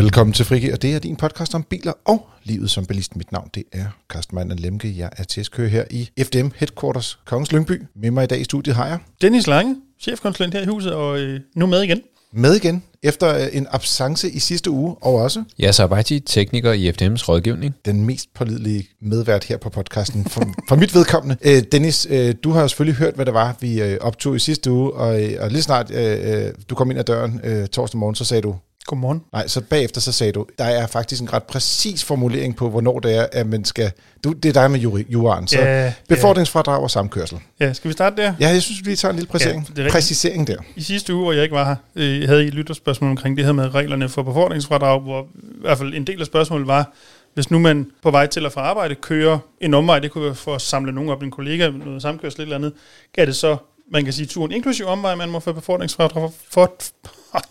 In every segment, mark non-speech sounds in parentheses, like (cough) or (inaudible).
Velkommen til Frigir. Det er din podcast om biler og livet som bilist. Mit navn det er Carsten Meiner Lemke. Jeg er testkører her i FDM Headquarters Kongens Lyngby. Med mig i dag i studiet har jeg Dennis Lange, chefkonsulent her i huset, og øh, nu med igen. med igen efter øh, en absence i sidste uge, og også Jeg er Abati, tekniker i FDM's rådgivning. den mest pålidelige medvært her på podcasten for, for mit vedkommende. Øh, Dennis, øh, du har jo selvfølgelig hørt, hvad det var, vi øh, optog i sidste uge, og, øh, og lige snart øh, du kom ind ad døren øh, torsdag morgen, så sagde du, Godmorgen. Nej, så bagefter så sagde du, der er faktisk en ret præcis formulering på, hvornår det er, at man skal... Du, det er dig med juraen, så Ja, ja. befordringsfradrag og samkørsel. Ja, skal vi starte der? Ja, jeg synes, vi tager en lille præcisering, Ja, ja, er præcisering der. I sidste uge, hvor jeg ikke var her, øh, havde I et lytterspørgsmål omkring det her med reglerne for befordringsfradrag, hvor i hvert fald en del af spørgsmålet var, hvis nu man på vej til og fra arbejde kører en omvej, det kunne være for at samle nogen op, en kollega, noget samkørsel eller andet, er det så, man kan sige, turen inklusiv omvej, man må få befordringsfradrag for?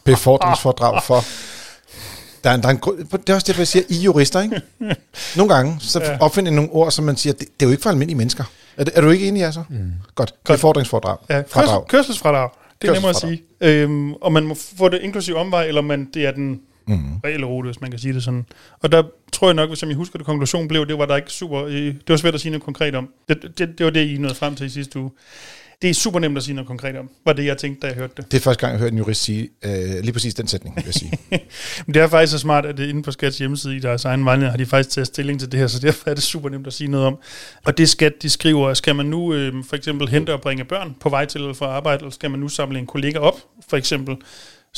Befordringsfordrag for... Der er, en- der er en, det er også derfor, jeg siger, I er jurister, ikke? Nogle gange, så Ja. opfinder nogle ord, som man siger, det, det er jo ikke for almindelige mennesker. Er, det- er du ikke enig, altså? Mm. Godt. Befordringsfordrag. Ja, kørsel, Fradrag. kørselsfradrag. Det er nemmere at sige. Øhm, og man må få det inklusiv omvej, eller man, det er den Mm. reelle rute, hvis man kan sige det sådan. Og der tror jeg nok, hvis jeg husker det, konklusionen blev, det var der ikke super... Det var svært at sige noget konkret om. Det, det, det var det, I nåede frem til i sidste uge. Det er super nemt at sige noget konkret om, var det, jeg tænkte, da jeg hørte det. Det er første gang, jeg hørte en jurist sige øh, lige præcis den sætning, vil jeg sige. (laughs) Men det er faktisk så smart, at det inde på Skats hjemmeside i deres egen vejledning har de faktisk taget stilling til det her, så derfor er det super nemt at sige noget om. Og det Skat, de skriver, skal man nu øh, for eksempel hente og bringe børn på vej til eller fra arbejde, eller skal man nu samle en kollega op, for eksempel,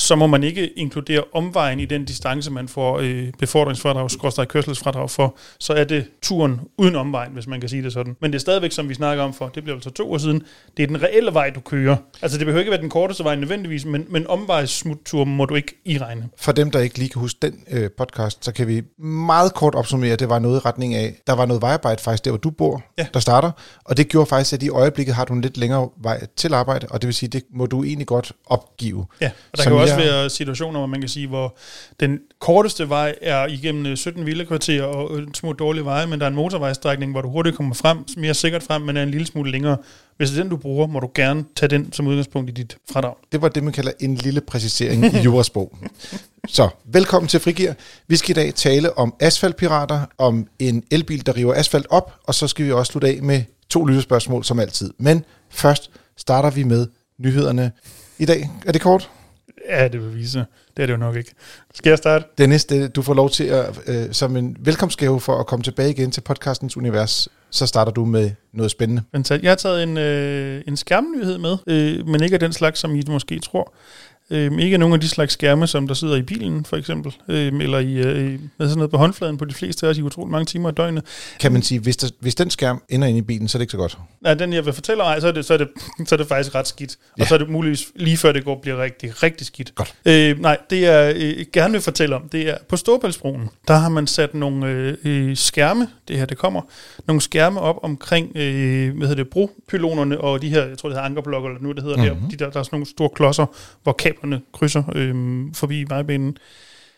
så må man ikke inkludere omvejen i den distance, man får øh, befordringsfradrag, skråstrej kørselsfradrag for, så er det turen uden omvejen, hvis man kan sige det sådan. Men det er stadigvæk, som vi snakker om for, det bliver altså to år siden, det er den reelle vej, du kører. Altså det behøver ikke være den korteste vej nødvendigvis, men, men omvejssmuttur må du ikke i regne. For dem, der ikke lige kan huske den øh, podcast, så kan vi meget kort opsummere, at det var noget i retning af, der var noget vejarbejde faktisk der, hvor du bor, Ja. der starter, og det gjorde faktisk, at i øjeblikket har du en lidt længere vej til arbejde, og det vil sige, det må du egentlig godt opgive. Ja, og der Som kan jo også jeg- være situationer, hvor man kan sige, hvor den korteste vej er igennem øh, 17 villekvarterer og øh, små dårlige veje, men der er en motorvejsstrækning, hvor du hurtigt kommer frem, mere sikkert frem, men er en lille smule længere. Hvis det er den, du bruger, må du gerne tage den som udgangspunkt i dit fradrag. Det var det, man kalder en lille præcisering i jurasprog. (laughs) Så, velkommen til Frigir. Vi skal i dag tale om asfaltpirater, om en elbil, der river asfalt op, og så skal vi også slutte af med to lyttespørgsmål som altid. Men først starter vi med nyhederne i dag. Er det kort? Ja, det vil vise. Det er det jo nok ikke. Skal jeg starte? Dennis, det, du får lov til at, øh, som en velkomstgave for at komme tilbage igen til podcastens univers, så starter du med noget spændende. Jeg har taget en, øh, en skærmnyhed med, øh, men ikke af den slags, som I måske tror. Øh, ikke nogen af de slags skærme, som der sidder i bilen, for eksempel, øh, eller i, øh, med sådan noget på håndfladen på de fleste af os i utrolig mange timer i døgnet. Kan man sige, hvis, der, hvis den skærm ender inde i bilen, så er det ikke så godt. Nej, den jeg vil fortælle dig, så er det, så er det, (laughs) så er det faktisk ret skidt. Ja. Og så er det muligvis lige før det går bliver rigtig, rigtig skidt. Godt. Øh, nej, det jeg øh, gerne vil fortælle om, det er på Storbæltsbroen, der har man sat nogle øh, øh, skærme, det her det kommer, nogle skærme op omkring, øh, hvad hedder det, bropylonerne og de her, jeg tror det hedder ankerblokke, eller nu det hedder mm-hmm. der, de der, der er sådan nogle store klodser, hvor kablerne krydser øh, forbi vejbanen.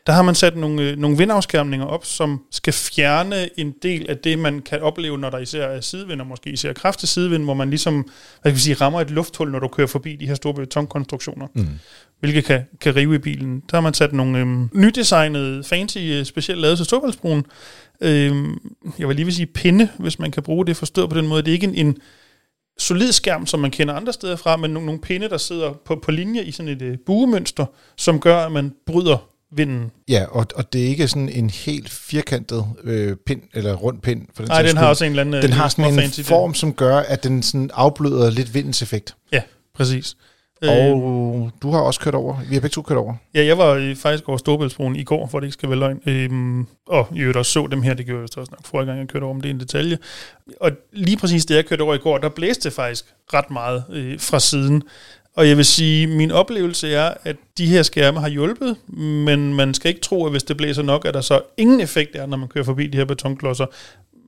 Der har man sat nogle, øh, nogle vindafskærmninger op, som skal fjerne en del af det, man kan opleve, når der især er sidevind, og måske især kraftig sidevind, hvor man ligesom hvad kan vi sige, rammer et lufthul, når du kører forbi de her store betonkonstruktioner, mm. hvilket kan, kan rive i bilen. Der har man sat nogle øhm, nydesignede, fancy, øh, specielt lavet til Storvældsbroen. Øhm, jeg vil lige vil sige pinde, hvis man kan bruge det forstået på den måde. Det er ikke en, en solid skærm, som man kender andre steder fra, men nogle, nogle pinde, der sidder på, på linje i sådan et øh, buemønster, som gør, at man bryder vinden Ja, og, og det er ikke sådan en helt firkantet øh, pind, eller rund pind. For den Nej, den har også en eller anden... Den øh, har sådan en form, som gør, at den sådan afbløder lidt vindens effekt. Ja, præcis. Øh, Og du har også kørt over. Vi har begge to kørt over. ja, jeg var faktisk over Storbæltsbroen i går, for det ikke skal være løgn. Øhm, og i øvrigt også så dem her, det gjorde jeg også nok forrige gang, jeg kørte over, men det er en detalje. Og lige præcis det, jeg kørte over i går, der blæste det faktisk ret meget øh, fra siden. Og jeg vil sige, min oplevelse er, at de her skærme har hjulpet, men man skal ikke tro, at hvis det blæser nok, at der så ingen effekt er, når man kører forbi de her betonklodser.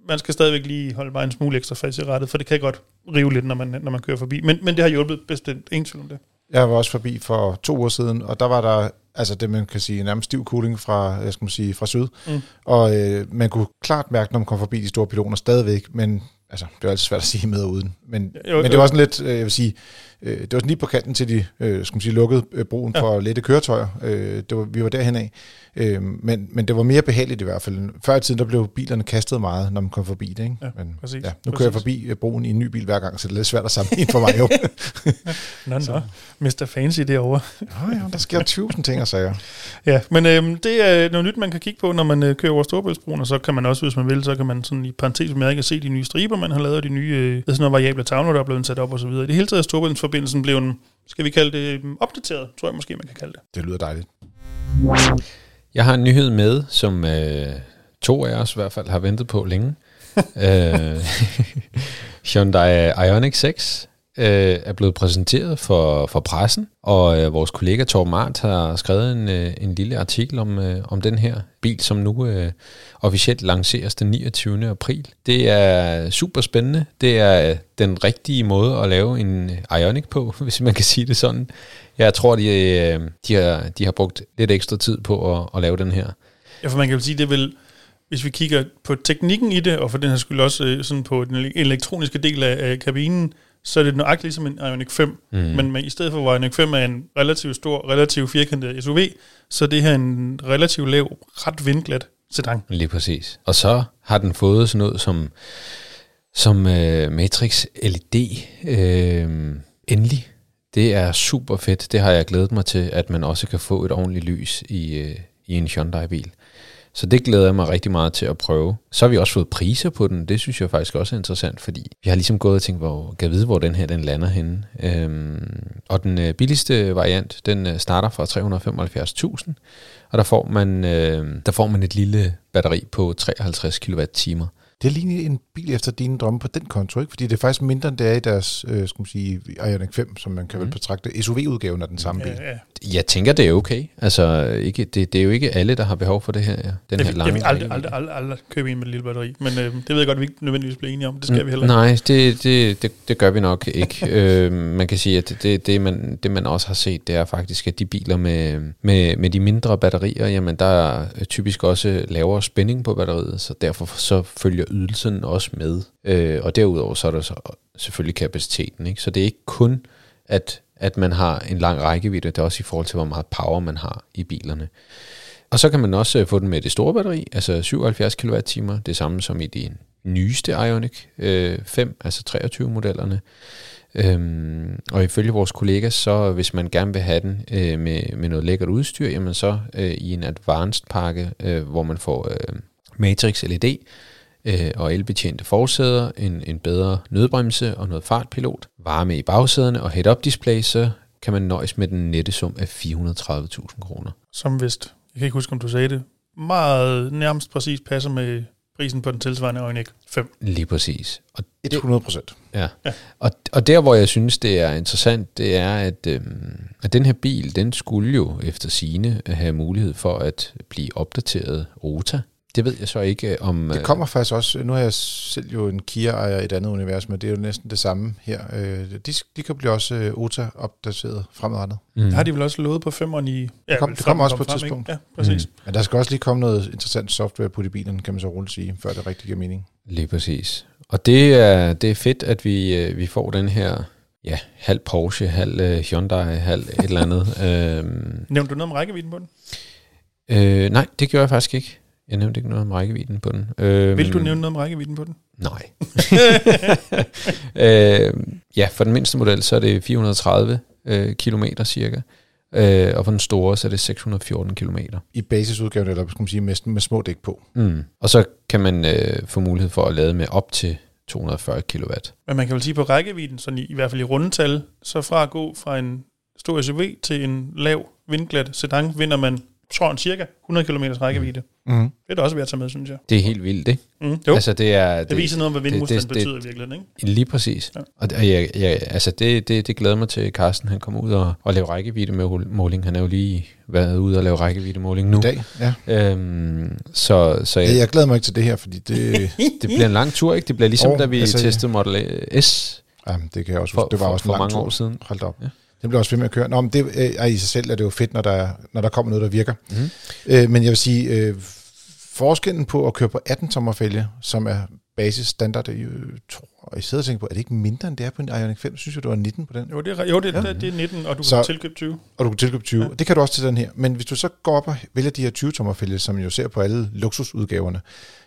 Man skal stadigvæk lige holde bare en smule ekstra fast i rettet, for det kan godt rive lidt, når man, når man kører forbi. Men, men det har hjulpet bestemt. Ingen tvivl om det. Jeg var også forbi for to år siden, og der var der altså det, man kan sige, nærmest stiv cooling fra, jeg skal sige, fra syd. Mm. Og øh, man kunne klart mærke, når man kom forbi de store piloner stadigvæk, men altså, det er altid svært at sige med og uden. Men, Jo, men det var også lidt, øh, jeg vil sige, øh, det var sådan lige på kanten til de, øh, skal man sige, lukkede øh, broen Ja. ja. for lette køretøjer. Øh, det var, vi var derhen af. Øh, men, men det var mere behageligt i hvert fald. Før i tiden, der blev bilerne kastet meget, når man kom forbi det. Ikke? Ja, men, præcis, Ja, nu kører jeg præcis. forbi øh, broen i en ny bil hver gang, så det er lidt svært at sammenligne for mig jo. (laughs) (laughs) Nå, nå. Mr. Fancy derovre. Nå, ja, der sker tusind ting og sager. Ja, men øhm, det er noget nyt, man kan kigge på, når man øh, kører over Storebæltsbroen, og så kan man også, hvis man vil, så kan man sådan i parentes bemærke se de nye striber, man har lavet, de nye øh, sådan nogle variable tavler, der er blevet sat op og så videre. I det hele taget er Storebæltsforbindelsen blevet, en, skal vi kalde det, øhm, opdateret, tror jeg måske, man kan kalde det. Det lyder dejligt. Jeg har en nyhed med, som øh, to af os i hvert fald har ventet på længe. (laughs) øh, (laughs) Hyundai Ioniq 6 øh, er blevet præsenteret for, for pressen, og øh, vores kollega Torben Mart har skrevet en, øh, en lille artikel om, øh, om den her bil, som nu øh, officielt lanceres den 29. april. Det er super spændende. Det er øh, den rigtige måde at lave en Ionic på, (laughs) hvis man kan sige det sådan. Jeg tror, de, øh, de, har, de har brugt lidt ekstra tid på at, at lave den her. Ja, for man kan jo sige, det vil hvis vi kigger på teknikken i det, og for den her skyld også øh, sådan på den elektroniske del af, af kabinen, så er det nøjagtigt ligesom en Ioniq 5. Mm. Men med, i stedet for, at Ioniq 5 er en relativt stor, relativt firkantet SUV, så er det her en relativt lav, ret vindglat sedan. Lige præcis. Og så har den fået sådan noget som, som uh, Matrix LED uh, endelig. Det er super fedt. Det har jeg glædet mig til, at man også kan få et ordentligt lys i, uh, i en Hyundai-bil. Så det glæder jeg mig rigtig meget til at prøve. Så har vi også fået priser på den. Det synes jeg faktisk også er interessant, fordi vi har ligesom gået og tænkt, hvor, kan jeg vide, hvor den her den lander henne. Øhm, og den øh, billigste variant, den øh, starter fra 375.000, og der får, man, øh, der får man et lille batteri på 53 kWh. Det er lige en bil efter dine drømme på den konto, ikke? Fordi det er faktisk mindre, end det er i deres, øh, skal man sige, Ioniq 5, som man kan mm. vel betragte. SUV-udgaven af den samme bil. Ja, ja. Jeg tænker, det er okay. Altså, ikke, det, det er jo ikke alle, der har behov for det her. Ja. Den Jeg, her vil, jeg lange vil aldrig, aldrig, aldrig, aldrig købe en med lille batteri, men øh, det ved jeg godt, at vi ikke nødvendigvis bliver enige om. Det skal vi heller ikke. Nej, det, det, det, det gør vi nok ikke. (laughs) øh, man kan sige, at det, det, man, det man også har set, det er faktisk, at de biler med, med, med de mindre batterier, jamen der er typisk også lavere spænding på batteriet, så derfor så følger ydelsen også med. Øh, og derudover så er der så selvfølgelig kapaciteten. Ikke? Så det er ikke kun, at, at man har en lang rækkevidde, det er også i forhold til, hvor meget power man har i bilerne. Og så kan man også øh, få den med det store batteri, altså 77 kWh, det samme som i de nyeste Ioniq øh, 5, altså 23-modellerne. Øhm, og ifølge vores kollega, så hvis man gerne vil have den øh, med, med noget lækkert udstyr, jamen så øh, i en advanced pakke, øh, hvor man får øh, Matrix LED øh, og elbetjente forsæder, en, en bedre nødbremse og noget fartpilot, varme i bagsæderne og head-up display, så kan man nøjes med den nette sum af 430.000 kroner. Som vist, jeg kan ikke huske, om du sagde det, meget nærmest præcis passer med prisen på den tilsvarende Ioniq 5. Lige præcis. Og 100 procent. Ja, og, og der hvor jeg synes, det er interessant, det er, at, øhm, at den her bil, den skulle jo efter sine have mulighed for at blive opdateret OTA. Det ved jeg så ikke om... Det kommer faktisk også, nu har jeg selv jo en Kia-ejer i et andet univers, men det er jo næsten det samme her. Øh, De, de kan blive også øh, OTA-opdateret fremadrettet. Mm. Det har de vel også lovet på 5'eren i... Ja, Det kom- det kommer også på et frem, tidspunkt. ikke? Ja, præcis. Mm. Men der skal også lige komme noget interessant software på de bilen, kan man så roligt sige, før det rigtig giver mening. Lige præcis. Og det er, det er fedt, at vi, øh, vi får den her ja, halv Porsche, halv øh, Hyundai, halv et eller andet. (laughs) øhm, Nævnte du noget om rækkevidden på den? øh, nej, det gjorde jeg faktisk ikke. Jeg nævnte ikke noget om rækkevidden på den. Øhm, Vil du nævne noget om rækkevidden på den? Nej. (laughs) øh, ja, for den mindste model, så er det 430 øh, kilometer cirka. Øh, og for den store, så er det 614 kilometer. I basisudgaven, eller skal man sige, med, med små dæk på. Mm. Og så kan man øh, få mulighed for at lade med op til 240 kW. Men man kan vel sige på rækkevidden, sådan i, i hvert fald i rundetal, så fra at gå fra en stor SUV til en lav vindglat sedan, vinder man, tror jeg, cirka 100 km rækkevidde. Mm. Det er da også værd at tage med, synes jeg. Det er helt vildt, ikke? Mm, jo, altså, det, er, det, det viser noget om, hvad vindmodstand det, det- det, betyder i virkeligheden, ikke? Lige præcis. Ja. Og det, jeg, jeg, altså det, det, det glæder mig til, at Carsten han kommer ud og, og laver rækkeviddemåling. Han er jo lige været ude og lave rækkeviddemåling nu. I dag, ja. Øhm, så så ja. jeg, Jeg glæder mig ikke til det her, fordi det, (laughs) det bliver en lang tur, ikke? Det bliver ligesom, oh, da vi altså, testede Model S jamen, det kan jeg også for. Det var for, også en for lang mange tur. år siden. Hold op. Ja. Den bliver også ved med at køre. Nå, men det øh, er i sig selv er det jo fedt, når der, er- når der kommer noget, der virker. Mhm. Øh, men jeg vil sige, øh, forskellen på at køre på 18 tommer fælge, som er basis standard. Jeg tror, jeg sidder og tænker på, er det ikke mindre end det er på en Ioniq 5? Synes jeg, det var 19 på den. Jo, det er, jo, det, ja. det, det er 19, og du Så- kan tilkøbe 20. Og du kan tilkøbe 20. Ja. Det kan du også til den her. Men hvis du så går op og vælger de her 20 tommer fælge, som jo ser på alle luksusudgaverne,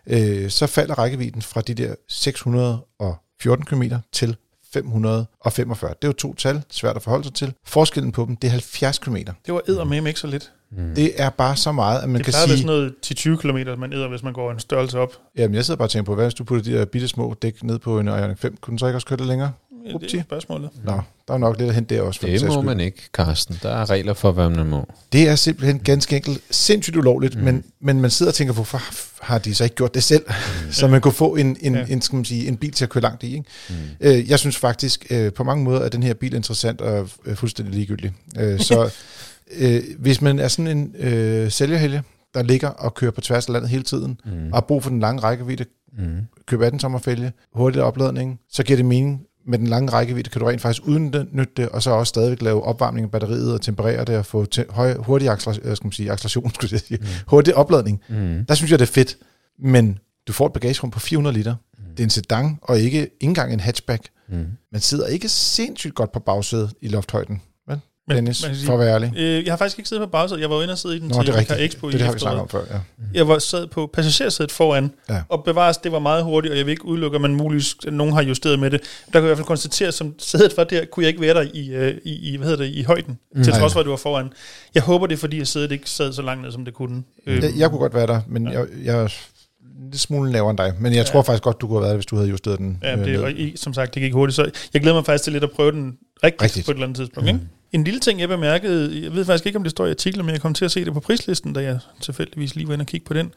øh, så falder rækkevidden fra de der 614 km til 545. Det er jo to tal, svært at forholde sig til. Forskellen på dem, det er 70 km. Det var eddermame ikke så lidt. Mm. Det er bare så meget, at man Det kan sige... sådan noget 10-20 km, man æder, hvis man går en størrelse op. Jamen, jeg sidder bare og tænker på, hvad hvis du putter de der bitte små dæk ned på en Ioniq 5? Kunne den så ikke også køre lidt længere? Det Upti. er spørgsmålet. Nå, der er nok lidt at hente der også. For Det må skyld. man ikke, Karsten. Der er regler for, hvad man må. Det er simpelthen ganske enkelt sindssygt ulovligt, mm. men, men man sidder og tænker, hvorfor har de så ikke gjort det selv? Mm. så man kunne få en, en, Ja. en, skal man sige, en bil til at køre langt i. Ikke? Mm. Øh, jeg synes faktisk, øh, på mange måder er den her bil interessant og øh, fuldstændig ligegyldig. Øh, så (laughs) øh, hvis man er sådan en øh, sælgerhelge, der ligger og kører på tværs af landet hele tiden, Mm. og har brug for den lange rækkevidde, Mm. købe 18 tommerfælge, hurtig opladning, så giver det mening. Med den lange rækkevidde kan du rent faktisk udnytte det, og så også stadigvæk lave opvarmning af batteriet og temperere det og få til høj, hurtig acceleration, skal man sige, acceleration, (laughs) skulle jeg sige, hurtig opladning. Mm. Der synes jeg, det er fedt. Men du får et bagagerum på 400 liter. Mm. Det er en sedan, og ikke, ikke engang en hatchback. Mm. Man sidder ikke sindssygt godt på bagsædet i lofthøjden. Men, Dennis, man kan sige- for at være ærlig. Øh, jeg har faktisk ikke siddet på bagsædet. Jeg var jo inde og sidde i den Nå, til det er rigtigt. Expo Det, i det har vi snakket om før, ja. Jeg var sad på passagersædet foran, Ja. ja. og bevares, det var meget hurtigt, og jeg vil ikke udelukke, at man muligvis, at nogen har justeret med det. Der kunne jeg i hvert fald konstatere, som sædet var der, kunne jeg ikke være der i, øh, i, i hvad hedder det, i højden, mm. til trods for, at det var foran. Jeg håber, det er fordi, at sædet ikke sad så langt ned, som det kunne. Øh, Jeg, jeg kunne godt være der, men Ja. jeg, jeg lidt smule lavere end dig. Men jeg tror faktisk godt, du kunne have været der, hvis du havde justeret den. Ja, øh, det, og i, som sagt, det gik hurtigt, så jeg glæder mig faktisk til lidt at prøve den rigtigt, Rigtigt. rigtigt. på et eller andet tidspunkt. Mm. Ikke? En lille ting, jeg bemærkede, jeg ved faktisk ikke, om det står i artiklen, men jeg kom til at se det på prislisten, da jeg tilfældigvis lige var inde og kigge på den.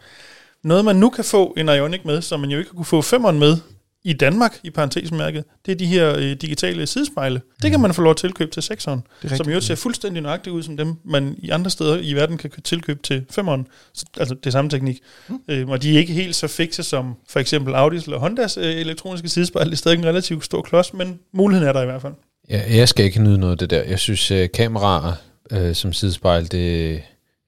Noget, man nu kan få en Ioniq med, som man jo ikke kunne få femmeren med i Danmark, i parentesmærket, det er de her øh, digitale sidespejle. Det kan man få lov at tilkøbe til 6'eren, Det er som jo ser fuldstændig nøjagtigt ud som dem, man i andre steder i verden kan kø- tilkøbe til 5'eren. Så, altså det er samme teknik. Mm. Øhm, og de er ikke helt så fikse som for eksempel Audis eller Hondas øh, elektroniske sidespejl. Det er stadig en relativt stor klods, men muligheden er der i hvert fald. Ja, jeg skal ikke nyde noget af det der. Jeg synes, uh, kameraer uh, som sidespejl, det,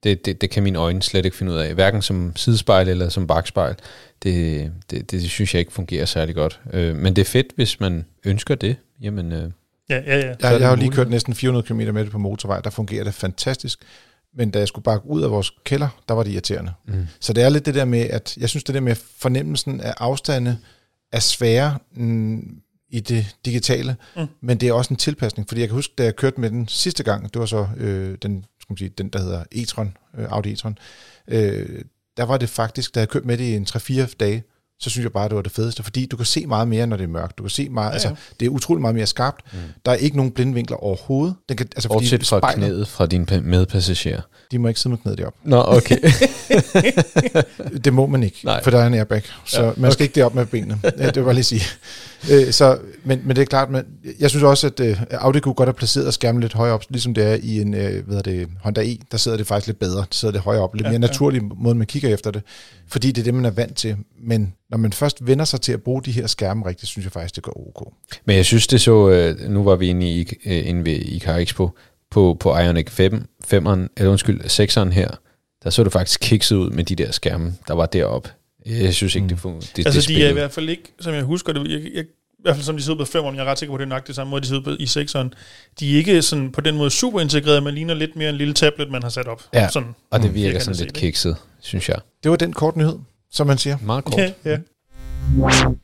det, det, det kan mine øjne slet ikke finde ud af. Hverken som sidespejl eller som bagspejl. Det, det, det synes jeg ikke fungerer særlig godt. Uh, men det er fedt, hvis man ønsker det. Jamen, uh, Ja, ja, ja. Jeg, jeg har jo lige kørt næsten 400 km med det på motorvej, der fungerer det fantastisk. Men da jeg skulle bakke ud af vores kælder, der var det irriterende. mm. Så det er lidt det der med, at jeg synes det der med fornemmelsen af afstande er sværere mm, i det digitale, Mm. men det er også en tilpasning, fordi jeg kan huske, da jeg kørte med den sidste gang, det var så øh, den, skal man sige, den, der hedder e-tron, øh, Audi e-tron, øh, der var det faktisk, da jeg kørte med det i en 3-4 dage, så synes jeg bare, det var det fedeste, fordi du kan se meget mere, når det er mørkt. Du kan se meget, Ja, ja, altså, ja. det er utrolig meget mere skarpt. Mm. Der er ikke nogen blindvinkler overhovedet. Den kan, altså, fordi Bortset fra spejlet- knæet fra din pa- medpassager. De må ikke sidde med knæet deroppe. Nå, okay. (laughs) Det må man ikke, Nej. For der er en airbag, så Ja, ja, man skal ikke derop med benene. Ja, det vil jeg lige sige. Øh, så, men, men det er klart, men jeg synes også, at øh, Audi kunne godt have placeret skærmen lidt højere op, ligesom det er i en øh, hvad er det, Honda E. Der sidder det faktisk lidt bedre. Der sidder det højere op. Lidt Ja, mere ja. naturlig måde, man kigger efter det. Fordi det er det, man er vant til. Men når man først vender sig til at bruge de her skærme rigtigt, synes jeg faktisk, det går ok. Men jeg synes, det så, øh, nu var vi inde i, øh, inde ved, i Car Expo, på, på Ioniq 5, 5'eren, eller undskyld, 6'eren her, der så det faktisk kikset ud med de der skærme, der var deroppe. Jeg synes ikke, Mm. det, fun- det, det altså, de er i hvert fald ikke, som jeg husker det, jeg, jeg, i hvert fald som de sidder på 5'eren, jeg er ret sikker på, at det er nok det samme måde, de sidder på i 6'eren. De er ikke sådan på den måde super integrerede, men ligner lidt mere en lille tablet, man har sat op. Ja. Sådan. Og det Mm, virker sådan lidt kikset, synes jeg. Det var den kort nyhed, som man siger. Meget kort. Ja, ja. (laughs)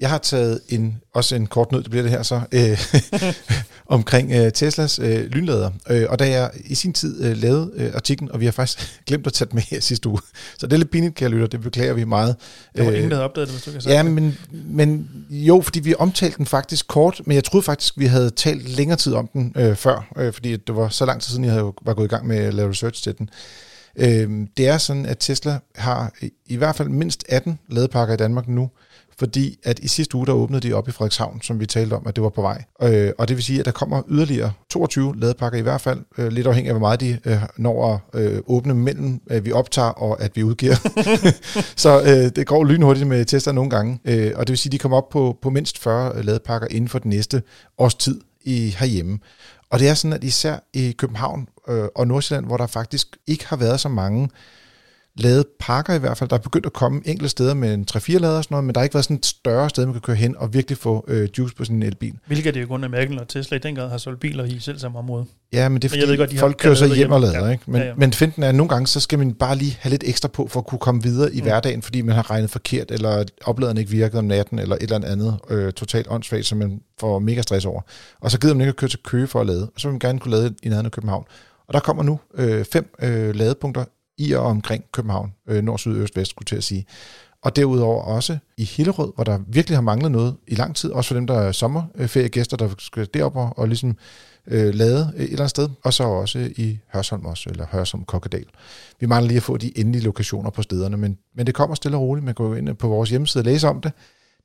Jeg har taget en, også en kort nød, det bliver det her så, øh, (laughs) omkring øh, Teslas øh, lynlader. Øh, og da jeg i sin tid øh, lavede øh, artiklen, og vi har faktisk (laughs) glemt at tage den med her sidste uge, så det er lidt pinligt, kære lytter, det beklager vi meget. Der var Øh, ingen, der havde opdaget det, hvis du kan sige Ja, men, men jo, fordi vi omtalte den faktisk kort, men jeg troede faktisk, vi havde talt længere tid om den øh, før, øh, fordi det var så lang tid siden, jeg havde, var gået i gang med at lave research til den. Øh, Øh, det er sådan, at Tesla har i, i hvert fald mindst 18 ladepakker i Danmark nu, fordi at i sidste uge, der åbnede de op i Frederikshavn, som vi talte om, at det var på vej. Øh, og det vil sige, at der kommer yderligere 22 ladepakker i hvert fald, øh, lidt afhængig af, hvor meget de øh, når at øh, åbne mellem, at vi optager og at vi udgiver. (laughs) så øh, det går lynhurtigt med Tesla nogle gange, øh, og det vil sige, at de kommer op på, på mindst 40 ladepakker inden for den næste års tid i, herhjemme. Og det er sådan, at især i København øh, og Nordsjælland, hvor der faktisk ikke har været så mange lavet parker i hvert fald. Der er begyndt at komme enkelte steder med en 3-4 lader og sådan noget, men der har ikke været sådan et større sted, man kan køre hen og virkelig få øh, juice på en elbil. Hvilket det jo kun er Merkel og Tesla i den grad har solgt biler i selv samme område. Ja, men det er Men fordi, jeg ved godt, de folk kører sig lade hjem og lader, Ja. ikke? Men, Ja, ja. men finten er, at nogle gange, så skal man bare lige have lidt ekstra på, for at kunne komme videre i Mm. hverdagen, fordi man har regnet forkert, eller opladeren ikke virkede om natten, eller et eller andet øh, totalt åndssvagt, som man får mega stress over. Og så gider man ikke at køre til Køge for at lade, og så vil man gerne kunne lade i nærheden af København. Og der kommer nu øh, fem øh, ladepunkter i og omkring København, øh, nord, syd, øst, vest, skulle jeg til at sige. Og derudover også i Hillerød, hvor der virkelig har manglet noget i lang tid, også for dem, der er sommerferiegæster, der skal derop og, og ligesom øh, lade et eller andet sted, og så også i Hørsholm også, eller Hørsholm Kokkedal. Vi mangler lige at få de endelige lokationer på stederne, men, men det kommer stille og roligt. Man kan gå ind på vores hjemmeside og læse om det.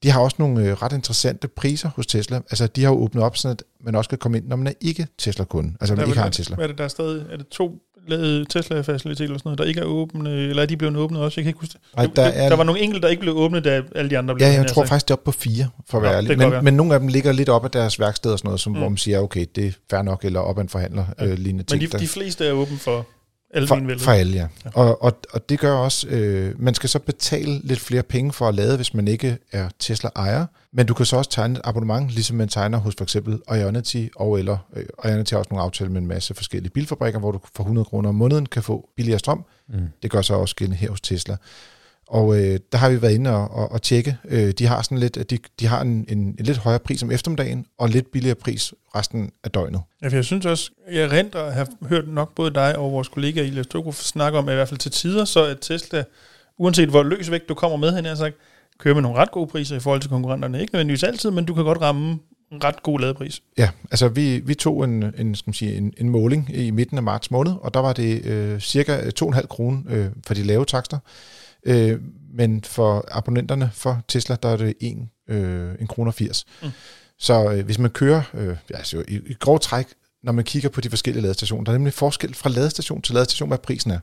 De har også nogle øh, ret interessante priser hos Tesla. Altså, de har jo åbnet op, så man også kan komme ind, når man er ikke Tesla-kunde. Altså, man er ikke har en Tesla. Hvad er det, der er stadig? Er det to lavede Tesla-faciliteter eller sådan noget, der ikke er åbne, eller er de blevet åbnet også? Jeg kan ikke huske det. Ej, der, der er- der var nogle enkelte, der ikke blev åbnet, da alle de andre blev Ja, jeg nær tror faktisk, det er oppe på fire, for at være ærlig. Men, være. men nogle af dem ligger lidt op af deres værksted og sådan noget, som, Mm. hvor man siger, okay, det er fair nok, eller op af en forhandler Ja. øh, lignende Men ting. de, de fleste er åbne for alle for, for alle, ja. Ja. Og, og, og det gør også, øh, man skal så betale lidt flere penge for at lade, hvis man ikke er Tesla-ejer. Men du kan så også tegne et abonnement, ligesom man tegner hos for eksempel Ionity, og eller øh, Ionity har også nogle aftaler med en masse forskellige bilfabrikker, hvor du for 100 kroner om måneden kan få billigere strøm. Mm. Det gør så også gældende her hos Tesla. Og øh, der har vi været inde og, og, og tjekke. Øh, de har sådan lidt, at de, de har en, en, en lidt højere pris om eftermiddagen, og en lidt billigere pris resten af døgnet. Ja, for jeg synes også, jeg rent at have hørt nok både dig og vores kollega Elias Toko snakke om, at i hvert fald til tider, så at Tesla, uanset hvor løs vægt du kommer med, han har sagt, kører med nogle ret gode priser i forhold til konkurrenterne. Ikke nødvendigvis altid, men du kan godt ramme en ret god ladepris. Ja, altså vi, vi tog en, en, skal man sige, en, en måling i midten af marts måned, og der var det øh, cirka 2,5 kroner øh, for de lave takster. Øh, men for abonnenterne for Tesla, der er det 1, øh, 1 kroner 80. Mm. Så øh, hvis man kører øh, altså, i, i grov træk, når man kigger på de forskellige ladestationer, der er nemlig forskel fra ladestation til ladestation, hvad prisen er.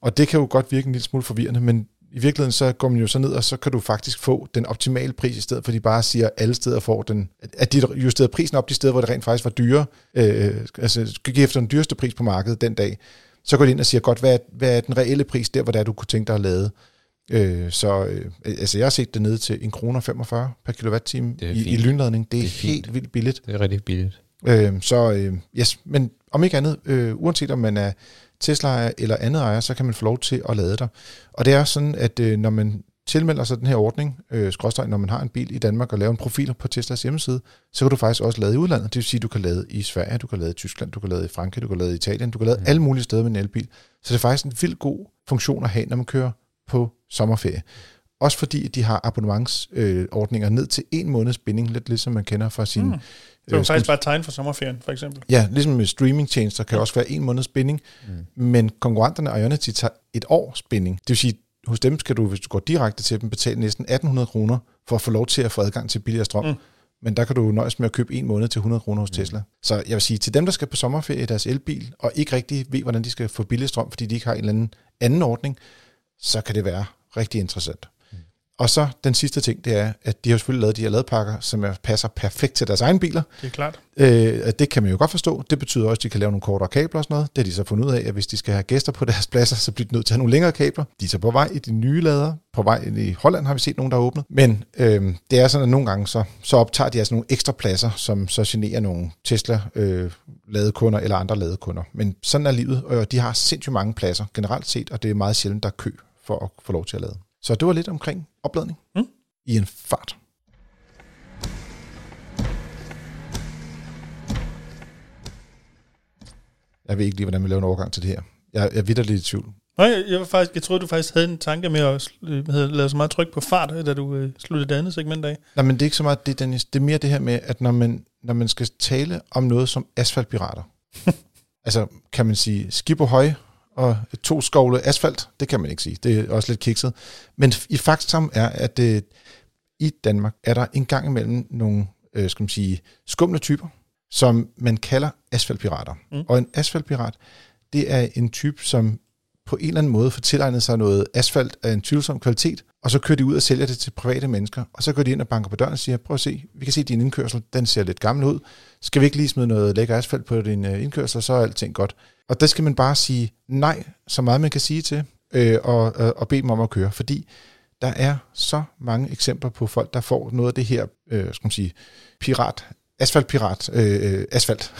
Og det kan jo godt virke en lille smule forvirrende, men i virkeligheden så går man jo så ned, og så kan du faktisk få den optimale pris, i stedet for de bare siger, at alle steder får den, at de justerede prisen op de steder, hvor det rent faktisk var dyre, øh, altså give efter den dyreste pris på markedet den dag, så går de ind og siger, godt, hvad er, hvad er den reelle pris der, hvor det er, du kunne tænke dig at lade. Øh, så øh, altså jeg har set det ned til 1 kroner 45 per kilowatt-time i, i lynladning. Det er, Det er er fint. helt vildt billigt. Det er rigtig billigt. Øh, så øh, yes, men om ikke andet, øh, uanset om man er Tesla eller andet ejer, så kan man få lov til at lade der. Og det er sådan, at øh, når man tilmelder sig den her ordning, øh, når man har en bil i Danmark og laver en profil på Teslas hjemmeside, så kan du faktisk også lade i udlandet. Det vil sige, at du kan lade i Sverige, du kan lade i Tyskland, du kan lade i Frankrig, du kan lade i Italien, du kan lade Mm. alle mulige steder med en elbil. Så det er faktisk en vild god funktion at have, når man kører på sommerferie. Også fordi at de har abonnementsordninger øh, ordninger ned til en måneds binding, lidt ligesom man kender fra sin... Mm. Det var øh, faktisk bare et tegn for sommerferien, for eksempel. Ja, ligesom med streamingtjenester kan også være en måneds binding, Mm. men konkurrenterne Ionity tager et års binding. Det vil sige, hos dem skal du, hvis du går direkte til dem, betale næsten 1800 kroner for at få lov til at få adgang til billigere strøm. Mm. Mm. Men der kan du nøjes med at købe en måned til 100 kroner hos Tesla. Så jeg vil sige, til dem, der skal på sommerferie i deres elbil, og ikke rigtig ved, hvordan de skal få billig strøm, fordi de ikke har en eller anden anden ordning, så kan det være rigtig interessant. Og så den sidste ting, det er, at de har selvfølgelig lavet de her ladpakker, som er, passer perfekt til deres egne biler. Det er klart. Øh, det kan man jo godt forstå. Det betyder også, at de kan lave nogle kortere kabler og sådan noget. Det har de så fundet ud af, at hvis de skal have gæster på (laughs) deres pladser, så bliver de nødt til at have nogle længere kabler. De er så på vej i de nye lader. På vej i Holland har vi set nogen, der er åbnet. Men øh, det er sådan, at nogle gange så, så optager de altså nogle ekstra pladser, som så generer nogle Tesla øh, eller andre ladekunder. Men sådan er livet, og de har sindssygt mange pladser generelt set, og det er meget sjældent, der er kø for at få lov til at lade. Så det var lidt omkring opladning Mm. i en fart. Jeg ved ikke lige, hvordan vi laver en overgang til det her. Jeg, jeg er vidt lidt i tvivl. Nej, jeg, jeg, var faktisk, jeg troede, du faktisk havde en tanke med at lave så meget tryk på fart, da du øh, sluttede det andet segment af. Nej, men det er ikke så meget det, Dennis. Det er mere det her med, at når man, når man skal tale om noget som asfaltpirater, (laughs) altså kan man sige skibberhøj og to skovle asfalt, det kan man ikke sige. Det er også lidt kikset. Men i faktum er, at det, i Danmark er der en gang imellem nogle, øh, skal man sige, skumle typer, som man kalder asfaltpirater. Mm. Og en asfaltpirat, det er en type, som på en eller anden måde får tilegnet sig noget asfalt af en tvivlsom kvalitet, og så kører de ud og sælger det til private mennesker, og så går de ind og banker på døren og siger, prøv at se, vi kan se, at din indkørsel, den ser lidt gammel ud. Skal vi ikke lige smide noget lækker asfalt på din øh, indkørsel, så er alting godt. Og der skal man bare sige nej, så meget man kan sige til. øh, og, og, og bede dem om at køre, fordi der er så mange eksempler på folk, der får noget af det her, øh, skal man sige, pirat, asfaltpirat, øh, øh asfalt,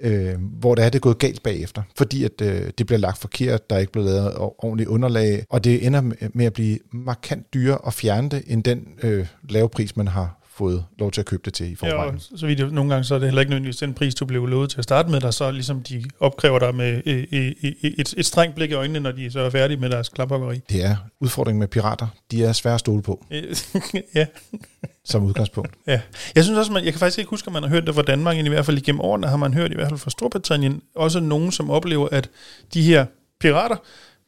øh, hvor der er det gået galt bagefter, fordi at øh, det bliver lagt forkert, der er ikke blevet lavet ordentligt underlag, og det ender med at blive markant dyrere at fjerne det, end den øh, lave pris, man har fået lov til at købe det til i forvejen. Ja, så vidt nogle gange så er det heller ikke nødvendigvis den pris, du blev lovet til at starte med, der så ligesom de opkræver dig med øh, øh, øh, et, et strengt blik i øjnene, når de så er færdige med deres klaphoggeri. Det er udfordringen med pirater. De er svære at stole på. (laughs) ja. Som udgangspunkt. Ja. Jeg synes også, man, jeg kan faktisk ikke huske, at man har hørt det fra Danmark, i hvert fald igennem årene har man hørt, i hvert fald fra Storbritannien, også nogen, som oplever, at de her pirater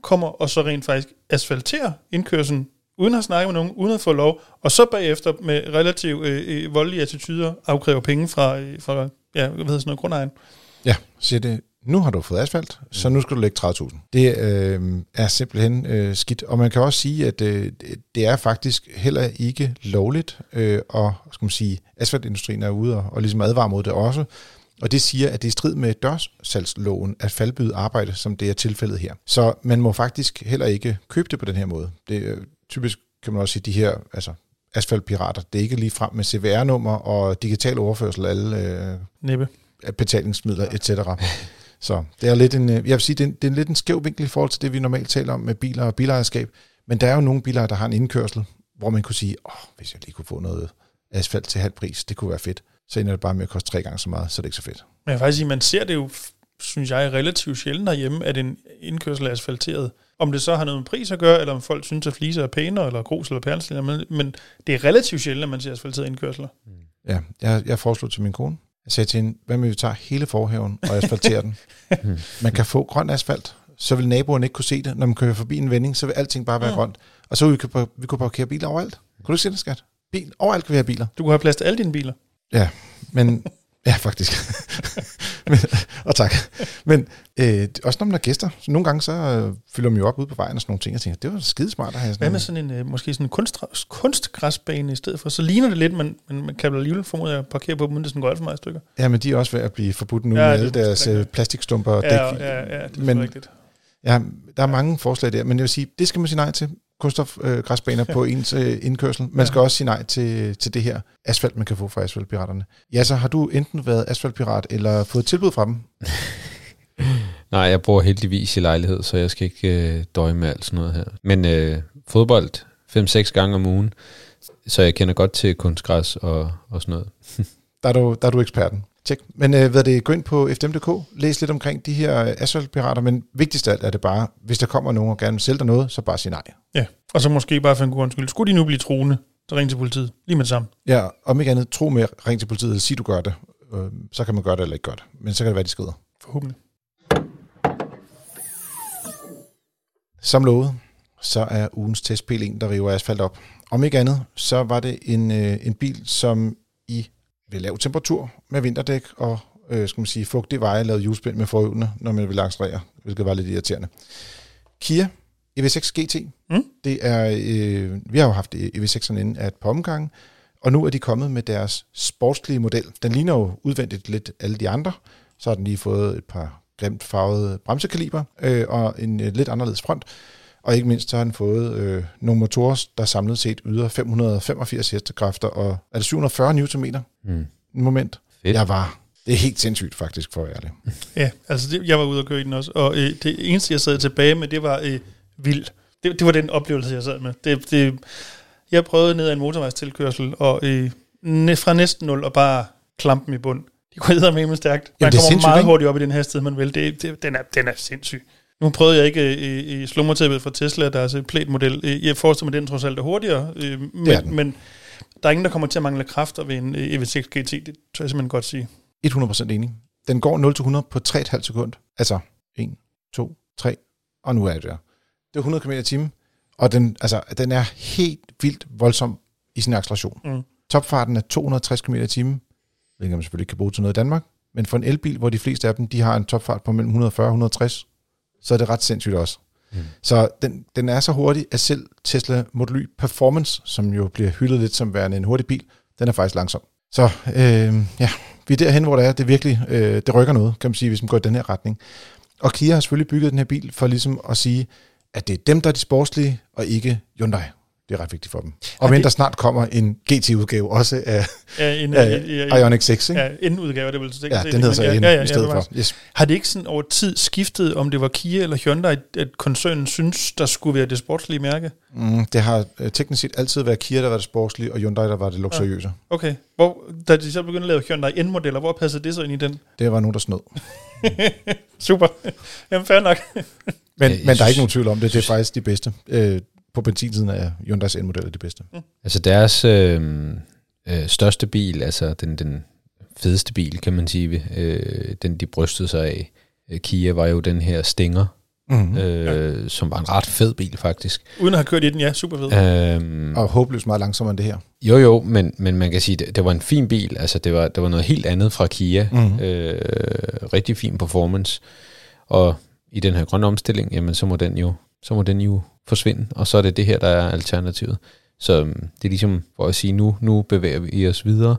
kommer og så rent faktisk asfalterer indkørselen uden at snakke med nogen, uden at få lov, og så bagefter med relativt øh, øh, voldelige attityder afkræver penge fra, øh, fra ja, hvad hedder sådan noget, grundejeren. Ja, siger det, nu har du fået asfalt, så nu skal du lægge 30.000. Det øh, er simpelthen øh, skidt, og man kan også sige, at øh, det er faktisk heller ikke lovligt, øh, og skal man sige, asfaltindustrien er ude og, og ligesom advarer mod det også, og det siger, at det er i strid med dørsalgsloven at faldbyde arbejde, som det er tilfældet her. Så man må faktisk heller ikke købe det på den her måde. Det, øh, typisk kan man også sige, de her altså, asfaltpirater, det er ikke lige frem med CVR-nummer og digital overførsel af alle øh, Næppe. betalingsmidler, etc. Så det er lidt en, øh, jeg vil sige, det er, det er lidt en skæv vinkel i forhold til det, vi normalt taler om med biler og bilejerskab. Men der er jo nogle biler, der har en indkørsel, hvor man kunne sige, åh, hvis jeg lige kunne få noget asfalt til halv pris, det kunne være fedt. Så ender det bare med at koste tre gange så meget, så det er ikke så fedt. Men jeg faktisk sige, man ser det jo, synes jeg, relativt sjældent derhjemme, at en indkørsel er asfalteret. Om det så har noget med pris at gøre, eller om folk synes, at fliser er pænere, eller grus eller perlestil, men, men det er relativt sjældent, at man ser asfalteret indkørsler. Ja, jeg, jeg foreslog til min kone, jeg sagde til hende, hvad med vi tager hele forhaven og asfalterer den? (laughs) Man kan få grøn asfalt, så vil naboen ikke kunne se det. Når man kører forbi en vending, så vil alting bare være mm. grønt. Og så vi, kunne, vi kunne parkere biler overalt. Kunne du se det, skat? Bil, overalt kan vi have biler. Du kunne have plads til alle dine biler. Ja, men Ja, faktisk. (laughs) men, og tak. Men øh, også når man er gæster, så nogle gange så øh, fylder man jo op ude på vejen og sådan nogle ting, og tænker, det var skidesmart at have sådan Hvad med sådan en, øh, måske sådan en kunst, kunstgræsbane i stedet for? Så ligner det lidt, men, men man kan vel alligevel formode at parkere på dem, uden det sådan går alt for meget stykker. Ja, men de er også ved at blive forbudt nu ja, med alle deres øh, plastikstumper og ja, dæk. Ja, ja, det er men, rigtigt. Ja, der er mange forslag der, men jeg vil sige, det skal man sige nej til kunststofgræsbaner øh, på (laughs) ens øh, indkørsel. Man skal også sige nej til, til det her asfalt, man kan få fra asfaltpiraterne. Ja, så har du enten været asfaltpirat eller fået tilbud fra dem? (laughs) Nej, jeg bor heldigvis i lejlighed, så jeg skal ikke øh, døje med alt sådan noget her. Men øh, fodbold 5-6 gange om ugen, så jeg kender godt til kunstgræs og, og sådan noget. (laughs) der, er du, der er du eksperten. Tjek. Men øh, hvad det, gå ind på FDM.dk, læs lidt omkring de her asfaltpirater, men vigtigst af alt er det bare, hvis der kommer nogen og gerne vil sælge dig noget, så bare sig nej. Ja, og så måske bare for en god undskyld. Skulle de nu blive truende, så ring til politiet. Lige med det samme. Ja, om ikke andet, tro med, ring til politiet og sig, du gør det. Øh, så kan man gøre det eller ikke gøre det. Men så kan det være, de skrider. Forhåbentlig. Som lovet, så er ugens testbil en, der river asfalt op. Om ikke andet, så var det en, øh, en bil, som i ved lav temperatur med vinterdæk og øh, skal man sige, fugtige veje lavet hjulspind med forhjulene, når man vil accelerere, hvilket var lidt irriterende. Kia EV6 GT, mm. det er, øh, vi har jo haft EV6'erne inde af et par omgange, og nu er de kommet med deres sportslige model. Den ligner jo udvendigt lidt alle de andre, så har den lige fået et par grimt farvede bremsekaliber øh, og en øh, lidt anderledes front. Og ikke mindst så har den fået øh, nogle motorer, der samlet set yder 585 hestekræfter og er det 740 Nm mm. moment. Fedt. Jeg var det er helt sindssygt faktisk, for at være ærlig. Ja, altså det, jeg var ude og køre i den også, og øh, det eneste, jeg sad tilbage med, det var øh, vildt. Det, det var den oplevelse, jeg sad med. Det, det, jeg prøvede ned ad en motorvejstilkørsel, og øh, fra næsten nul, og bare klampen i bund. Det går med stærkt. Man Jamen, kommer meget hurtigt op i den hastighed, man vil. Det, det, den, er, den er sindssyg. Nu prøvede jeg ikke øh, i, i slummertæppet fra Tesla, deres plætmodel. Øh, jeg forestiller mig, den trods alt er hurtigere, øh, men, men der er ingen, der kommer til at mangle kræfter ved en EV6 GT. Det tør jeg simpelthen godt sige. 100% enig. Den går 0-100 på 3,5 sekund. Altså 1, 2, 3, og nu er det der. Det er 100 km i timen, og den, altså, den er helt vildt voldsom i sin acceleration. Mm. Topfarten er 260 km i timen, hvilket man selvfølgelig ikke kan bruge til noget i Danmark, men for en elbil, hvor de fleste af dem, de har en topfart på mellem 140 og 160, så er det ret sindssygt også. Mm. Så den, den er så hurtig, at selv Tesla Model Y Performance, som jo bliver hyldet lidt som værende en hurtig bil, den er faktisk langsom. Så øh, ja, vi er derhen, hvor det er, det virkelig, øh, det rykker noget, kan man sige, hvis man går i den her retning. Og Kia har selvfølgelig bygget den her bil for ligesom at sige, at det er dem, der er de sportslige, og ikke Hyundai. Det er ret vigtigt for dem. Og Ja, men det- der snart kommer en GT-udgave også af, Ja, en, af ja, ja, Ioniq 6, ikke? ja, en udgave, det er vel sikkert Ja, det, den hedder så men N ja, ja, i stedet ja, for. Yes. Har det ikke sådan over tid skiftet, om det var Kia eller Hyundai, at koncernen synes, der skulle være det sportslige mærke? Mm, det har øh, teknisk set altid været Kia, der var det sportslige, og Hyundai, der var det luksuriøse. Okay. Hvor, da de så begyndte at lave Hyundai N-modeller, hvor passede det så ind i den? Det var nogen, der snød. (laughs) Super. Jamen, fair nok. Men, jeg men der er ikke nogen tvivl om det. Det er faktisk de bedste. Øh, på benzintiden er Hyundai's N-modeller de bedste. Altså deres øh, øh, største bil, altså den, den fedeste bil, kan man sige, øh, den de brystede sig af, øh, Kia, var jo den her Stinger, Mm-hmm. øh, som var en ret fed bil faktisk. Uden at have kørt i den, ja, super fed. Øhm, Og håbløst meget langsommere end det her. jo jo, men, men man kan sige, det, det var en fin bil, altså det var, det var noget helt andet fra Kia, Mhm. øh, rigtig fin performance, og i den her grønne omstilling, jamen så må den jo, så må den jo forsvinde, og så er det det her, der er alternativet. Så øhm, det er ligesom for at sige, nu, nu bevæger vi os videre,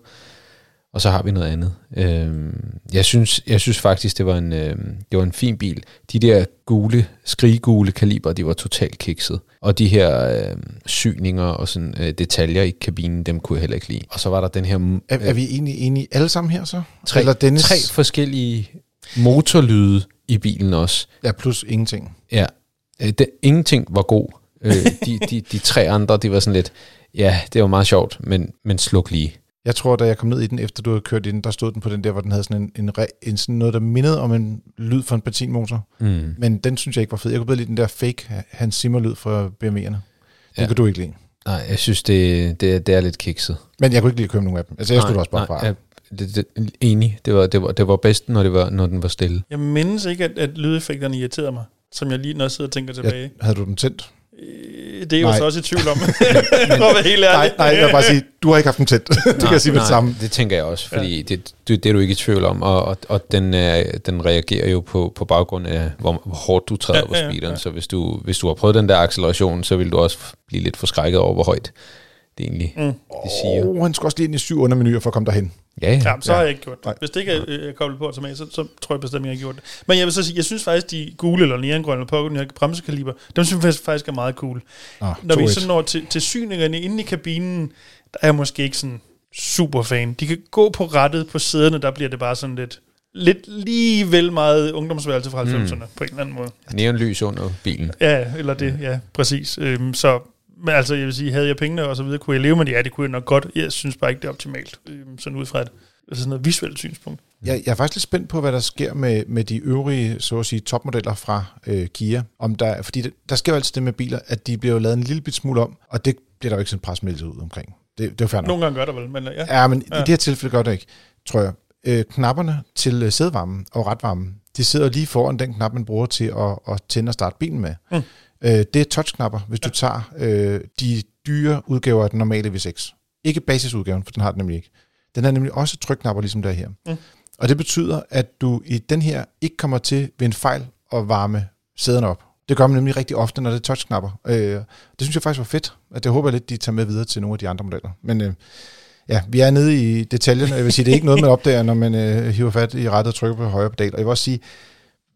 og så har vi noget andet. Øhm, jeg, synes, jeg synes faktisk, det var, en, øhm, det var en fin bil. De der gule, skriggule kaliber, de var totalt kikset. Og de her øhm, syninger og sådan, øh, detaljer i kabinen, dem kunne jeg heller ikke lide. Og så var der den her øh, Er, er vi egentlig enige alle sammen her så? tre, Eller Dennis? tre forskellige motorlyde i bilen også. Ja, plus ingenting. Ja, øh, det, ingenting var god. Øh, de, de, de tre andre, de var sådan lidt, ja, det var meget sjovt, men, men sluk lige. Jeg tror, da jeg kom ned i den, efter du havde kørt i den, der stod den på den der, hvor den havde sådan en, en, en sådan noget, der mindede om en lyd fra en benzinmotor. Mm. Men den synes jeg ikke var fed. Jeg kunne bedre lide den der fake Hans Zimmer-lyd fra BMW'erne. Den Ja. kan du ikke lide. Nej, jeg synes, det, det, det er lidt kikset. Men jeg kunne ikke lide at købe nogen af dem. Altså, jeg nej, også bare fra. nej, jeg, det, det, enig. Det var, det, var, det var bedst, når, det var, når den var stille. Jeg mindes ikke, at, at lydeffekterne irriterede mig, som jeg lige når jeg sidder og tænker tilbage. Ja, havde du den tændt? Øh, Det er jeg jo Nej. så også i tvivl om, (laughs) for at være helt Nej, ærlig. nej, jeg vil bare sige, du har ikke haft den tændt. (laughs) det kan jeg sige med det samme. Det tænker jeg også, fordi ja. det, det, det er du ikke i tvivl om, og, og, og den, øh, den reagerer jo på, på baggrund af, hvor, hvor hårdt du træder Ja, på ja, ja, speederen. ja. Så hvis du, hvis du har prøvet den der acceleration, så vil du også blive lidt forskrækket over, hvor højt det egentlig Mm. det siger. Oh, han skulle også lige ind i syv undermenuer for at komme derhen. Ja, ja. Så Ja. har jeg ikke gjort det. Nej. Hvis det ikke er øh, koblet på automat, så, så tror jeg bestemt, jeg har gjort det. Men jeg vil så sige, jeg synes faktisk, de gule eller neongrønne eller pågående bremsekaliber, dem synes jeg faktisk er meget cool. Nå, Når vi 2-1. så når til, til syningerne inde i kabinen, der er jeg måske ikke sådan super fan. De kan gå på rettet på sæderne, der bliver det bare sådan lidt, lidt lige vel meget ungdomsværelse fra 90'erne mm. på en eller anden måde. Neonlys under bilen. Ja, eller det, ja, præcis. Øhm, så, men altså, jeg vil sige, havde jeg pengene og så videre, kunne jeg leve med det? Ja, det kunne jeg nok godt. Jeg synes bare ikke, det er optimalt, øhm, sådan ud fra et altså sådan noget visuelt synspunkt. Jeg, jeg er faktisk lidt spændt på, hvad der sker med, med de øvrige, så at sige, topmodeller fra øh, Kia. Om der, fordi det, der sker jo altid det med biler, at de bliver jo lavet en lille bit smule om, og det bliver der jo ikke sådan en presmeddelelse ud omkring. Det, det er jo. Nogle gange gør der vel, men øh, ja. Ja, men ja. I det her tilfælde gør det ikke, tror jeg. Øh, knapperne til øh, sædevarmen og retvarmen, de sidder lige foran den knap, man bruger til at, at tænde og starte bilen med. Mm. Øh, det er touchknapper, hvis ja. du tager øh, de dyre udgaver af den normale V6. Ikke basisudgaven, for den har den nemlig ikke. Den har nemlig også trykknapper, ligesom der her. Mm. Og det betyder, at du i den her ikke kommer til ved en fejl at varme sæderne op. Det gør man nemlig rigtig ofte, når det er touchknapper. Øh, det synes jeg faktisk var fedt, og det håber jeg lidt, de tager med videre til nogle af de andre modeller. Men øh, ja, vi er nede i detaljerne. Jeg vil sige, det er ikke noget, man opdager, når man øh, hiver fat i rettet og trykker på højre pedal. Og jeg vil også sige,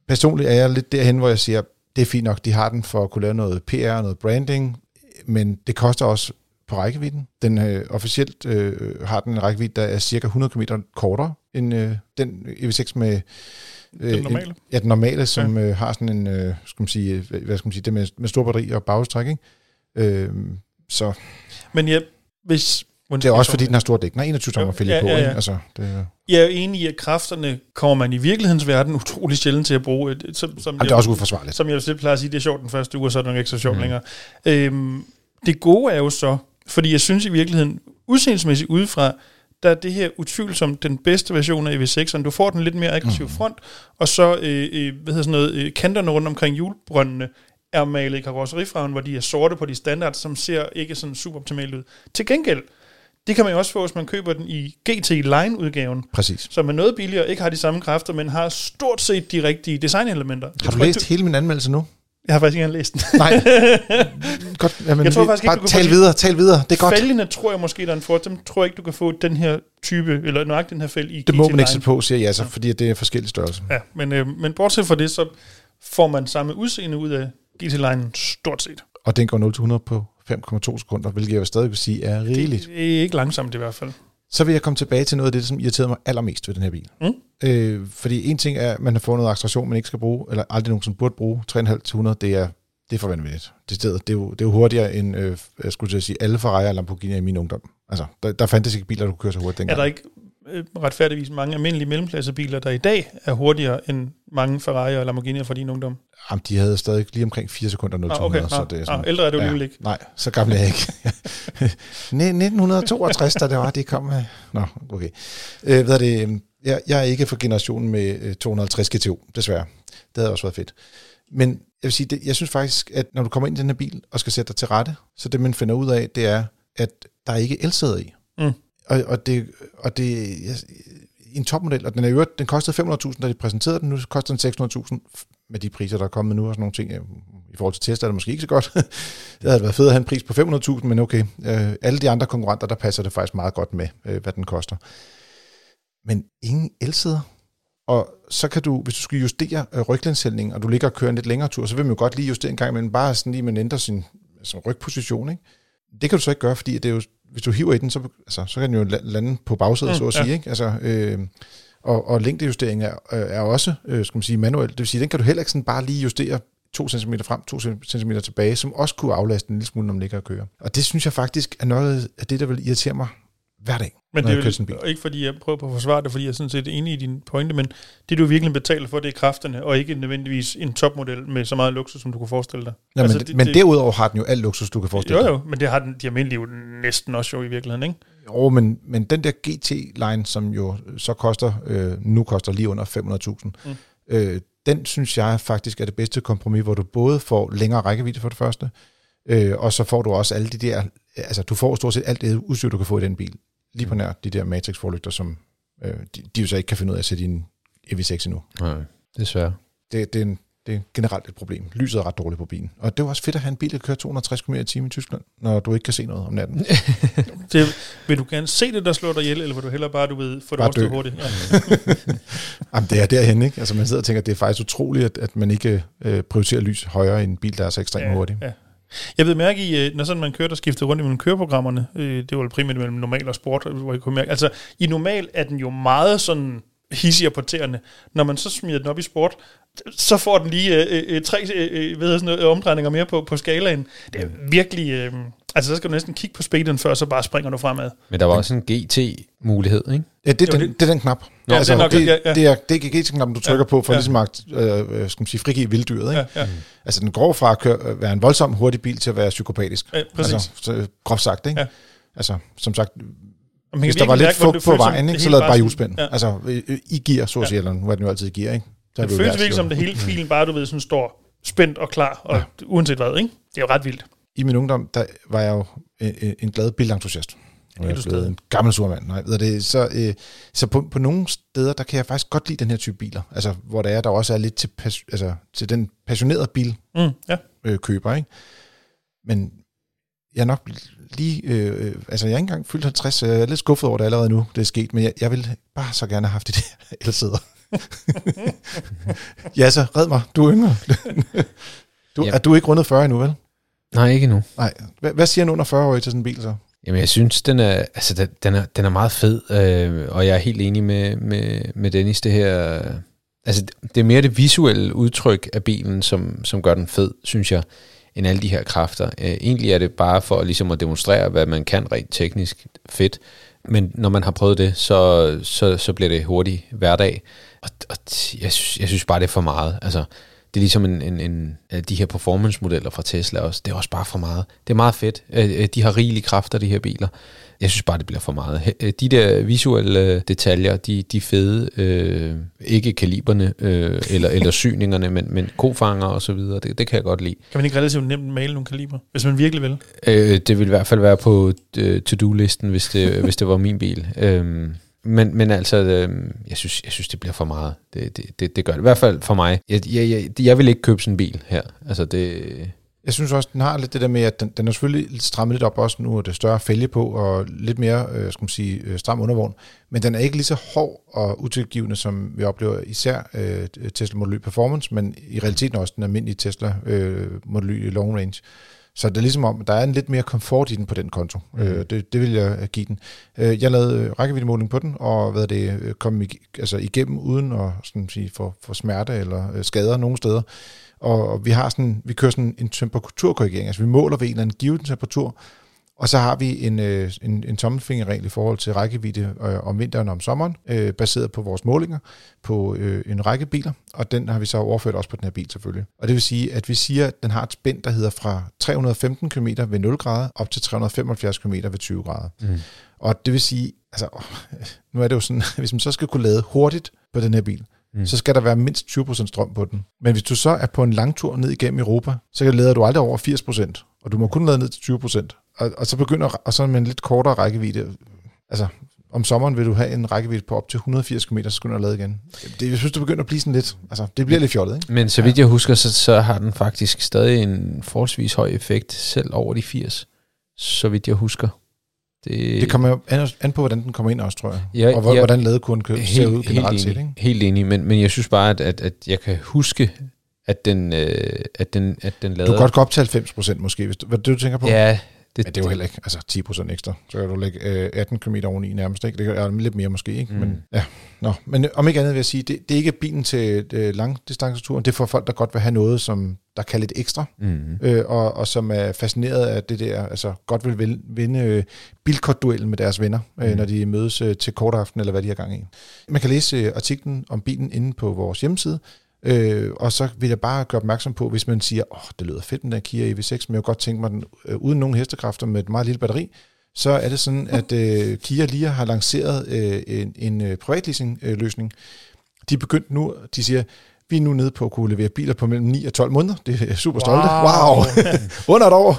personligt er jeg lidt derhen, hvor jeg siger, det er fint nok, de har den for at kunne lave noget PR og noget branding, men det koster også på rækkevidden. Den øh, officielt øh, har den en rækkevidde, der er cirka 100 km kortere end øh, den EV6 med... Øh, Den normale? En, ja, den normale, som ja. øh, har sådan en, øh, skal man sige, øh, hvad skal man sige, det med, med stor batteri og bagstræk, ikke? Øh, så Men ja, hvis... det er også fordi, den har stor dæk. Nej, 21 tommer ja, på, ja, ja. ikke? Altså, det, Jeg er enig i, at kræfterne kommer man i virkelighedens verden utrolig sjældent til at bruge. Et- Som, som jamen, det er også uforsvarligt. som jeg selv plejer at sige, det er sjovt den første uge, og så er det nok ikke så sjovt mm. længere. Øhm, det gode er jo så, fordi jeg synes i virkeligheden, udseendelsesmæssigt udefra, der er det her utvivlsomt den bedste version af EV6'eren. Du får den lidt mere aggressiv front, og så øh, øh, hvad hedder sådan noget, øh, kanterne rundt omkring hjulbrøndene er malet i karrosserifarven, hvor de er sorte på de standard, som ser ikke sådan super optimalt ud. Til gengæld, det kan man jo også få, hvis man køber den i GT Line-udgaven, Præcis. som er noget billigere, ikke har de samme kræfter, men har stort set de rigtige designelementer. Har du læst ikke, hele min anmeldelse nu? Jeg har faktisk ikke læst den. Nej. (laughs) Godt. Jamen, Jeg tror faktisk ikke, bare du kan tal videre, tal videre. Det er godt. Fælgene tror jeg måske, der er en fordel. Dem tror jeg ikke, du kan få den her type, eller nøjagtigt den her fælg i Det må GT man ikke Line. sætte på, siger jeg så, fordi det er forskellige størrelser. Ja, men, øh, men bortset fra det, så får man samme udseende ud af GT-line stort set. Og den går 0-100 på 5,2 sekunder, hvilket jeg jo stadig vil sige er rigeligt. Det er ikke langsomt i hvert fald. Så vil jeg komme tilbage til noget af det, som irriterede mig allermest ved den her bil. Mm. Øh, fordi en ting er, at man har fået noget acceleration, man ikke skal bruge, eller aldrig nogensinde burde bruge. 3,5-100, det er, det er for vanvittigt. Det, sted, det, er jo, det er jo hurtigere end, øh, jeg skulle til at sige, alle Ferrari og Lamborghini i min ungdom. Altså, der, der fandtes ikke biler, der kunne køre så hurtigt dengang. Er der ikke øh, retfærdigvis mange almindelige mellemklassebiler, der i dag er hurtigere end mange Ferrari og Lamborghini fra din ungdom? Jamen, de havde stadig lige omkring 4 sekunder 0 Ah, okay. så Ah, det er ah, sådan, ældre er du ja, alligevel ikke. Nej, så gammel er jeg ikke. (laughs) Nej, 1962, da det var, det kom. Nå, okay. Øh, hvad er det? Jeg, jeg er ikke for generationen med øh, 250 GTO, desværre. Det havde også været fedt. Men jeg vil sige, det, jeg synes faktisk, at når du kommer ind i den her bil og skal sætte dig til rette, så det man finder ud af, det er, at der er ikke elsæder i. Mm. Og, og det, og det jeg, en topmodel, og den er jo, øvrigt, den kostede 500.000, da de præsenterede den, nu koster den 600.000 med de priser, der er kommet nu og sådan nogle ting. I forhold til Tesla er det måske ikke så godt. (laughs) det havde været fedt at have en pris på 500.000, men okay. Øh, alle de andre konkurrenter, der passer det faktisk meget godt med, øh, hvad den koster. Men ingen elsæder. Og så kan du, hvis du skal justere øh, og du ligger og kører en lidt længere tur, så vil man jo godt lige justere en gang, imellem, bare sådan lige, man ændrer sin, altså rygposition, ikke? Det kan du så ikke gøre, fordi det er jo, hvis du hiver i den, så, altså, så kan den jo lande på bagsædet, mm, så at sige, ja. ikke? Altså, øh, og, og længdejustering er, er også, øh, skal man sige, manuelt. Det vil sige, den kan du heller ikke sådan bare lige justere 2 cm frem, 2 cm tilbage, som også kunne aflaste en lille smule, når man ligger og kører. Og det synes jeg faktisk er noget af det, der vil irritere mig hver dag. Men det er jo ikke fordi, jeg prøver på at forsvare det, fordi jeg er sådan set enig i din pointe, men det du virkelig betaler for, det er kræfterne, og ikke nødvendigvis en topmodel med så meget luksus, som du kunne forestille dig. Ja, Altså, men, det- men det- derudover har den jo alt luksus, du kan forestille Jo dig. jo, men det har den, de almindelige jo næsten også jo i virkeligheden, ikke? Jo, men, men den der GT-line, som jo så koster, øh, nu koster lige under 500.000, Mm. øh, den synes jeg faktisk er det bedste kompromis, hvor du både får længere rækkevidde for det første, øh, og så får du også alle de der, altså du får stort set alt det udstyr, du kan få i den bil. Lige på nær de der Matrix-forlygter, som øh, de, de jo så ikke kan finde ud af at sætte i en EV6 endnu. Nej, desværre. Det, det, er en, det er generelt et problem. Lyset er ret dårligt på bilen. Og det er også fedt at have en bil, der kører 260 km i timen i Tyskland, når du ikke kan se noget om natten. (laughs) Det, vil du gerne se det, der slår dig ihjel, eller vil du hellere bare, du ved, få det dø. hurtigt? Ja. (laughs) Jamen, det er derhen, ikke? Altså, man sidder og tænker, at det er faktisk utroligt, at, at man ikke øh, prioriterer lys højere i en bil, der er så ekstremt hurtig. Ja. Jeg ved mærke i, øh, når sådan man kører, der skifter rundt imellem køreprogrammerne, øh, det var primært mellem normal og sport, øh, hvor jeg kunne mærke, altså i normal er den jo meget sådan hissig og porterende. Når man så smider den op i sport, så får den lige øh, øh, tre øh, ved jeg, sådan noget, omdrejninger mere på, på skalaen. Det er virkelig... Øh, altså, så skal du næsten kigge på speederen før, så bare springer du fremad. Men der var også en GT-mulighed, ikke? Ja, det, er den, det- det er den knap. Ja, det er nok- det, ja, ja. det er det er GT-knappen, du trykker Ja, på for ja. ligesom at øh, øh, skal man sige, frigive vilddyret. Ikke? Ja, ja. Altså, den går fra at køre, øh, være en voldsom hurtig bil til at være psykopatisk. Ja, præcis. Altså, så, groft sagt, ikke? Ja. Altså, som sagt, man hvis der var lidt fugt på vejen, ikke, så lavede det bare hjulspænd. Ja. Altså, øh, øh, i gear, så at Ja. sige, eller nu er den jo altid i gear, ikke? Så Det føles virkelig som det hele filen bare, du ved, sådan står spændt og klar, og ja. uanset hvad, ikke? Det er jo ret vildt. I min ungdom, der var jeg jo en, en- en glad bilentusiast. Nu er du stadig? en gammel surmand. Nej, ved det. Så, øh, så på, på nogle steder, der kan jeg faktisk godt lide den her type biler. Altså, hvor der er, der også er lidt til, pas, altså, til den passionerede bil, Mm, ja. øh, køber, ikke? Men jeg er nok lige, øh, øh, altså jeg er ikke engang fyldt 50, så jeg er lidt skuffet over det allerede nu, det er sket, men jeg, jeg vil bare så gerne have haft det der (laughs) elsæder. (laughs) ja, så red mig, du er yngre. (laughs) du, Ja. Er du ikke rundet 40 endnu, vel? Nej, ikke nu. Nej. Hvad, hvad siger en under 40-årig til sådan en bil så? Jamen, jeg synes, den er, altså, den, den, er, den er meget fed, øh, og jeg er helt enig med, med, med Dennis, det her... Altså, det er mere det visuelle udtryk af bilen, som, som gør den fed, synes jeg, end alle de her kræfter. Øh, egentlig er det bare for ligesom at demonstrere, hvad man kan rent teknisk fedt, men når man har prøvet det, så, så, så bliver det hurtigt hverdag, og, og jeg, synes, jeg synes bare, det er for meget. Altså, det er ligesom en, en, en af de her performance-modeller fra Tesla også. Det er også bare for meget. Det er meget fedt. Øh, øh, De har rigelige kræfter, de her biler. Jeg synes bare, det bliver for meget. Øh, De der visuelle øh, detaljer, de, de fede. Øh, ikke kaliberne øh, eller, eller syningerne, men, men kofanger og så videre. Det, det kan jeg godt lide. Kan man ikke relativt nemt male nogle kaliber, hvis man virkelig vil? Øh, det vil i hvert fald være på øh, to-do-listen, hvis det, hvis det var min bil. Øh, men, men altså, øh, jeg, synes, jeg synes, det bliver for meget. Det, det, det, det gør det. I hvert fald for mig. Jeg, jeg, jeg, jeg vil ikke købe sådan en bil her. Altså, det, Jeg synes også, den har lidt det der med, at den, den er selvfølgelig strammet lidt op også. Nu og det større fælge på og lidt mere, øh, skal man sige, øh, stram undervogn. Men den er ikke lige så hård og utilgivende, som vi oplever især øh, Tesla Model Y Performance, men i realiteten også den almindelige Tesla øh, Model Y Long Range. Så det er ligesom om, der er en lidt mere komfort i den på den konto. Mm. Øh, det, det vil jeg give den. Øh, jeg lavede rækkeviddemåling på den, og hvad det, øh, kom ig- altså igennem uden at sådan sige, få, få smerte eller øh, skader nogen steder. Og, og vi har sådan, vi kører sådan en temperaturkorrigering, altså vi måler ved en eller anden given temperatur, og så har vi en, øh, en, en tommelfingerregel i forhold til rækkevidde øh, om vinteren og om sommeren, øh, baseret på vores målinger på øh, en række biler, og den har vi så overført også på den her bil selvfølgelig. Og det vil sige, at vi siger, at den har et spænd, der hedder fra 315 km ved 0 grader op til 375 km ved 20 grader. Mm. Og det vil sige, altså, (laughs) nu er det jo sådan, (laughs) hvis man så skal kunne lade hurtigt på den her bil, mm. så skal der være mindst 20% strøm på den. Men hvis du så er på en lang tur ned igennem Europa, så lader du aldrig over 80%, og du må kun lade ned til 20% og, og så begynder, og så med en lidt kortere rækkevidde, altså om sommeren vil du have en rækkevidde på op til 180 km, så skal du lade igen. Det, jeg synes, det begynder at blive sådan lidt, altså det bliver lidt fjollet, ikke? Men så vidt jeg husker, så, så har den faktisk stadig en forholdsvis høj effekt, selv over de 80, så vidt jeg husker. Det, det kommer jo an, an på, hvordan den kommer ind også, tror jeg. Ja, og hvor, ja, hvordan ladekuren kører, ser ud generelt helt set. Ikke? Helt enig, men, men jeg synes bare, at, at, at jeg kan huske, at den, øh, at den, at den lader... Du kan godt gå op til 90 procent måske, hvis du, hvad du tænker på? Ja, det, Men det er jo heller ikke altså 10% ekstra. Så kan du lægge øh, 18 km oveni nærmest. Ikke? Det er lidt mere måske. Ikke? Mm. Men, ja. Nå. Men om ikke andet vil jeg sige, det, det er ikke bilen til øh, langdistanceturen. Det er for folk, der godt vil have noget, som der kan lidt ekstra. Mm. Øh, og, og som er fascineret af det der, altså godt vil vinde øh, bilkortduellen med deres venner, øh, mm. når de mødes øh, til kort aften, eller hvad de har gang i. Man kan læse øh, artiklen om bilen inde på vores hjemmeside, Øh, og så vil jeg bare gøre opmærksom på, hvis man siger, åh, oh, det lyder fedt, den der Kia EV6, men jeg kunne godt tænke mig den øh, uden nogen hestekræfter med et meget lille batteri, så er det sådan, at øh, Kia lige har lanceret øh, en, en øh, privatleasing-løsning. De er begyndt nu, de siger, vi er nu nede på at kunne levere biler på mellem 9 og 12 måneder. Det er super stolte. Wow! wow. (laughs) Under et år.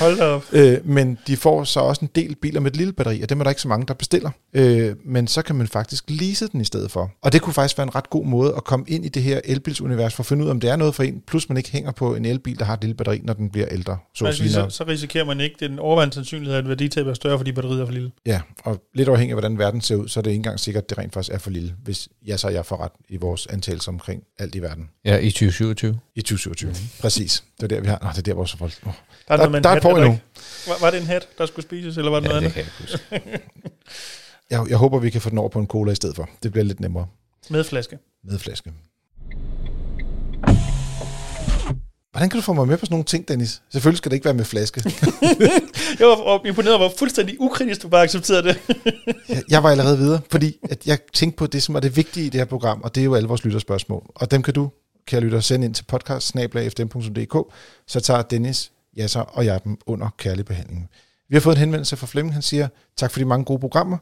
Hold da op. Øh, men de får så også en del biler med et lille batteri, og dem er der ikke så mange, der bestiller. Øh, men så kan man faktisk lease den i stedet for. Og det kunne faktisk være en ret god måde at komme ind i det her elbilsunivers, for at finde ud af, om det er noget for en, plus man ikke hænger på en elbil, der har et lille batteri, når den bliver ældre. Så, altså, så, så risikerer man ikke den overvejende sandsynlighed, at værditab er større, fordi batteriet er for lille. Ja, og lidt afhængig af, hvordan verden ser ud, så er det ikke engang sikkert, at det rent faktisk er for lille, hvis jeg så jeg får ret i vores antagelser omkring alt i verden. Ja, i 2027. I 2027, mm-hmm. præcis. Det er der, vi har. Nå, det er der, vores folk... Oh. Der, er, der, der er et par endnu. Var, var det en hat, der skulle spises, eller var det ja, noget det andet? Kan jeg, (laughs) jeg, jeg håber, vi kan få den over på en cola i stedet for. Det bliver lidt nemmere. Med flaske. Med flaske. Hvordan kan du få mig med på sådan nogle ting, Dennis? Selvfølgelig skal det ikke være med flaske. (laughs) jeg var imponeret over, hvor fuldstændig ukritisk du bare accepterede det. jeg, jeg var allerede videre, fordi at jeg tænkte på det, som er det vigtige i det her program, og det er jo alle vores lytterspørgsmål. Og dem kan du, kære lytter, sende ind til podcast så tager Dennis, Jasser og jeg dem under kærlig behandling. Vi har fået en henvendelse fra Flemming, han siger, tak for de mange gode programmer.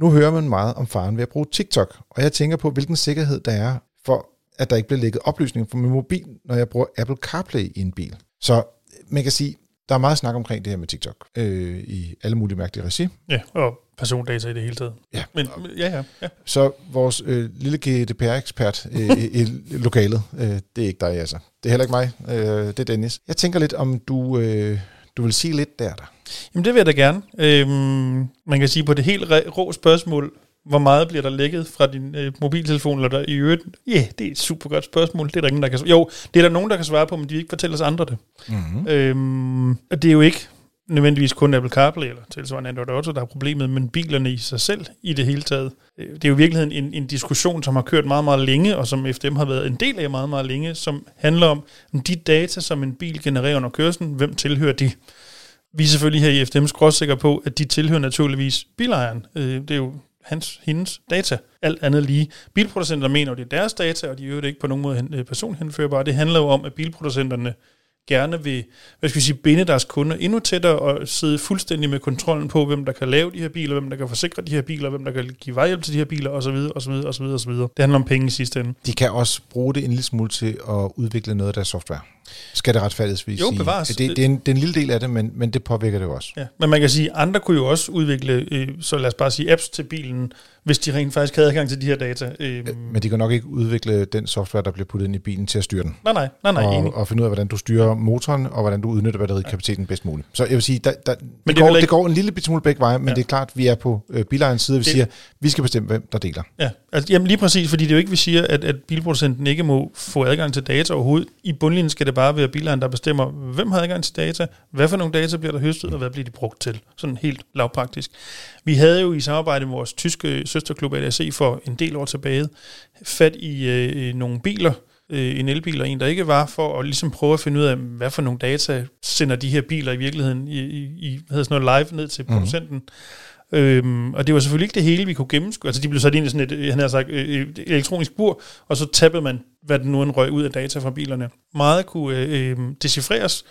Nu hører man meget om faren ved at bruge TikTok, og jeg tænker på, hvilken sikkerhed der er for at der ikke bliver lægget oplysninger på min mobil, når jeg bruger Apple CarPlay i en bil. Så man kan sige, der er meget snak omkring det her med TikTok øh, i alle mulige mærkelige regi. Ja, og persondata i det hele taget. Ja. Men, ja, ja, ja. Så vores øh, lille GDPR-ekspert øh, i, i lokalet, øh, det er ikke dig, altså. Det er heller ikke mig, øh, det er Dennis. Jeg tænker lidt, om du, øh, du vil sige lidt der, der. Jamen det vil jeg da gerne. Øhm, man kan sige på det helt rå spørgsmål, hvor meget bliver der lækket fra din øh, mobiltelefon, eller der i øvrigt? Ja, yeah, det er et super godt spørgsmål. Det er der ingen, der kan Jo, det er der nogen, der kan svare på, men de vil ikke fortælle os andre det. Mm-hmm. Øhm, det er jo ikke nødvendigvis kun Apple CarPlay eller tilsvarende Android Auto, der er problemet, men bilerne i sig selv i det hele taget. Øh, det er jo i virkeligheden en, en diskussion, som har kørt meget, meget længe, og som FDM har været en del af meget, meget længe, som handler om de data, som en bil genererer under kørslen, hvem tilhører de? Vi er selvfølgelig her i FDM skråsikre på, at de tilhører naturligvis bilejeren. Øh, det er jo hans, hendes data. Alt andet lige. Bilproducenter mener at det er deres data, og de er jo ikke på nogen måde personhenførbare. Det handler jo om, at bilproducenterne gerne vil hvad skal vi sige, binde deres kunder endnu tættere og sidde fuldstændig med kontrollen på, hvem der kan lave de her biler, hvem der kan forsikre de her biler, hvem der kan give vejhjælp til de her biler osv. osv. osv. osv. Det handler om penge i sidste ende. De kan også bruge det en lille smule til at udvikle noget af deres software skal det retfærdigvis Jo, sige. bevares. Det, det, er en, det er en lille del af det, men, men det påvirker det jo også. Ja. Men man kan sige, at andre kunne jo også udvikle, øh, så lad os bare sige, apps til bilen, hvis de rent faktisk havde adgang til de her data. Øh, Men de kan nok ikke udvikle den software, der bliver puttet ind i bilen til at styre den. nej, nej, nej, nej, enig. og, og finde ud af, hvordan du styrer motoren, og hvordan du udnytter batterikapaciteten bedst muligt. Så jeg vil sige, der, der, det, det er går, ikke- det går en lille bit smule begge veje, men Ja. ja. det er klart, vi er på øh, bilejernes side, og vi Det- siger, vi skal bestemme, hvem der deler. Ja, altså, jamen lige præcis, fordi det er jo ikke, vi siger, at, at bilproducenten ikke må få adgang til data overhovedet. I bundlinjen skal det bare være bilejeren, der bestemmer, hvem har adgang til data, hvad for nogle data bliver der høstet, og hvad bliver de brugt til. Sådan helt lavpraktisk. Vi havde jo i samarbejde med vores tyske søsterklub ADAC for en del år tilbage fat i øh, nogle biler, øh, en elbil og en, der ikke var, for at ligesom prøve at finde ud af, hvad for nogle data sender de her biler i virkeligheden i, i, i hvad hedder sådan noget live ned til producenten. Mm. Øhm, og det var selvfølgelig ikke det hele, vi kunne gennemskue. Altså, de blev sat ind i sådan et, øh, han har sagt, øh, et elektronisk bur, og så tappede man, hvad den nu en røg ud af data fra bilerne. Meget kunne øh, øh, decifreres,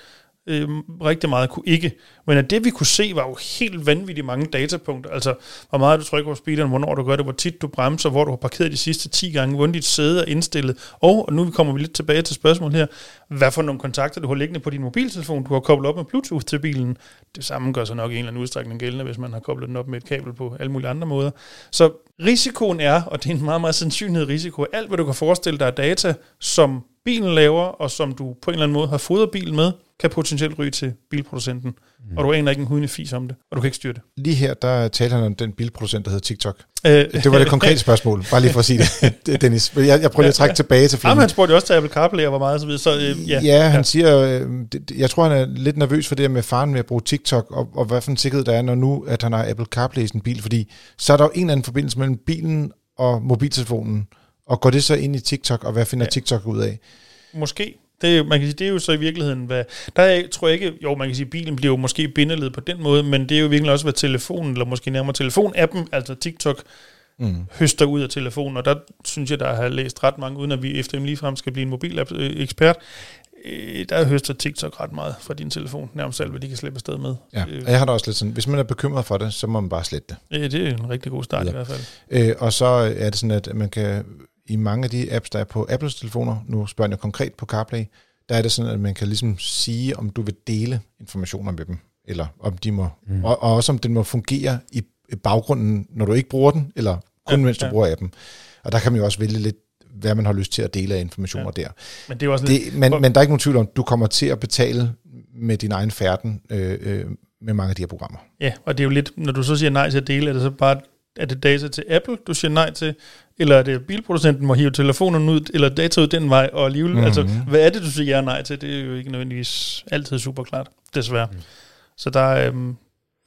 øh, rigtig meget kunne ikke. Men at det, vi kunne se, var jo helt vanvittigt mange datapunkter. Altså, hvor meget du trykker på speederen, hvornår du gør det, hvor tit du bremser, hvor du har parkeret de sidste 10 gange, hvordan dit sæde er indstillet. Og, og nu kommer vi lidt tilbage til spørgsmålet her, hvad for nogle kontakter du har liggende på din mobiltelefon, du har koblet op med Bluetooth til bilen. Det samme gør sig nok i en eller anden udstrækning gældende, hvis man har koblet den op med et kabel på alle mulige andre måder. Så risikoen er, og det er en meget, meget sandsynlig risiko, alt, hvad du kan forestille dig af data, som bilen laver, og som du på en eller anden måde har fodret bilen med, kan potentielt ryge til bilproducenten. Mm. Og du aner ikke en hudende fis om det, og du kan ikke styre det. Lige her, der talte han om den bilproducent, der hedder TikTok. Øh, Det var det (laughs) konkrete spørgsmål, bare lige for at sige det, (laughs) (laughs) Dennis. Jeg, jeg prøver lige at trække tilbage til Jamen, filmen. han spurgte også til Apple CarPlay og hvor meget, så videre. Så, øh, ja, Ja, han siger, øh, det, jeg tror, han er lidt nervøs for det med faren med at bruge TikTok, og, og hvad for en sikkerhed der er, når nu, at han har Apple CarPlay i sin bil, fordi så er der jo en eller anden forbindelse mellem bilen og mobiltelefonen, og går det så ind i TikTok, og hvad finder Ja. ja. TikTok ud af? Måske. Det, man kan sige, det er jo så i virkeligheden, hvad... Der er, tror jeg ikke... Jo, man kan sige, bilen bliver jo måske bindeled på den måde, men det er jo virkelig også, hvad telefonen, eller måske nærmere telefonappen, altså TikTok, Mm. høster ud af telefonen, og der synes jeg, der har læst ret mange, uden at vi efter dem ligefrem skal blive en mobilapp-ekspert, øh, der høster TikTok ret meget fra din telefon, nærmest alt, hvad de kan slippe afsted med. Ja, Øh, og jeg har da også lidt sådan, hvis man er bekymret for det, så må man bare slette det. øh, det er en rigtig god start Ja. i hvert fald. Øh, og så er det sådan, at man kan, i mange af de apps, der er på Apples telefoner, nu spørger jeg konkret på CarPlay, der er det sådan, at man kan ligesom sige, om du vil dele informationer med dem, eller om de må, mm. og, og også om den må fungere i baggrunden, når du ikke bruger den, eller kun Ja, mens du ja. bruger appen. Og der kan man jo også vælge lidt, hvad man har lyst til at dele af informationer ja. der. Men det er også lidt, Det, men, men der er ikke nogen tvivl om, du kommer til at betale med din egen færden øh, øh, med mange af de her programmer. Ja, og det er jo lidt, når du så siger nej til at dele, er det så bare, er det data til Apple, du siger nej til, eller er det bilproducenten må hive telefonen ud, eller data ud den vej, og alligevel, mm-hmm. altså, hvad er det, du siger ja og nej til? Det er jo ikke nødvendigvis altid super klart, desværre. Mm. Så der er, øhm,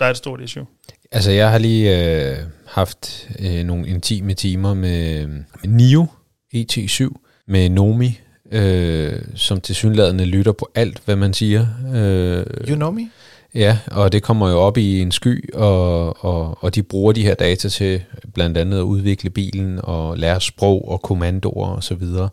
der er et stort issue. Altså, jeg har lige øh, haft øh, nogle intime timer med, med NIO ET7, med Nomi, øh, som til synlædende lytter på alt, hvad man siger. Øh, You know me? Ja, og det kommer jo op i en sky, og, og, og de bruger de her data til blandt andet at udvikle bilen og lære sprog og kommandoer og så videre.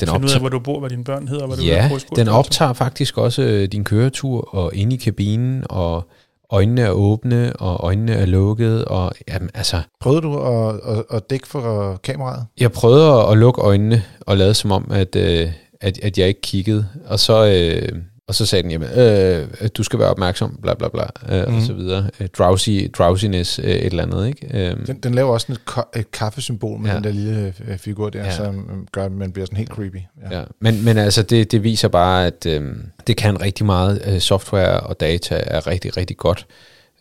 Den Find ud af, optager, hvor du bor, hvad dine børn hedder, hvad du ja, i skole. den optager faktisk også øh, din køretur og inde i kabinen, og øjnene er åbne, og øjnene er lukket, og jamen, altså, Prøvede du at, at, at dække for kameraet? jeg prøvede at- at lukke øjnene og lade som om, at, øh, at, at jeg ikke kiggede, og så, øh, og så sagde den, jamen, øh, du skal være opmærksom, bla bla bla, øh, mm. og Mhm. så videre. Øh, drowsy, drowsiness, øh, et eller andet, ikke? Øh, Den, den laver også sådan et, ko- et kaffesymbol med Ja. den der lille øh, figur der, Ja. som gør, at man bliver sådan helt creepy. Ja. Ja, men, men altså det, det viser bare, at øh, det kan rigtig meget. Øh, software og data er rigtig, rigtig godt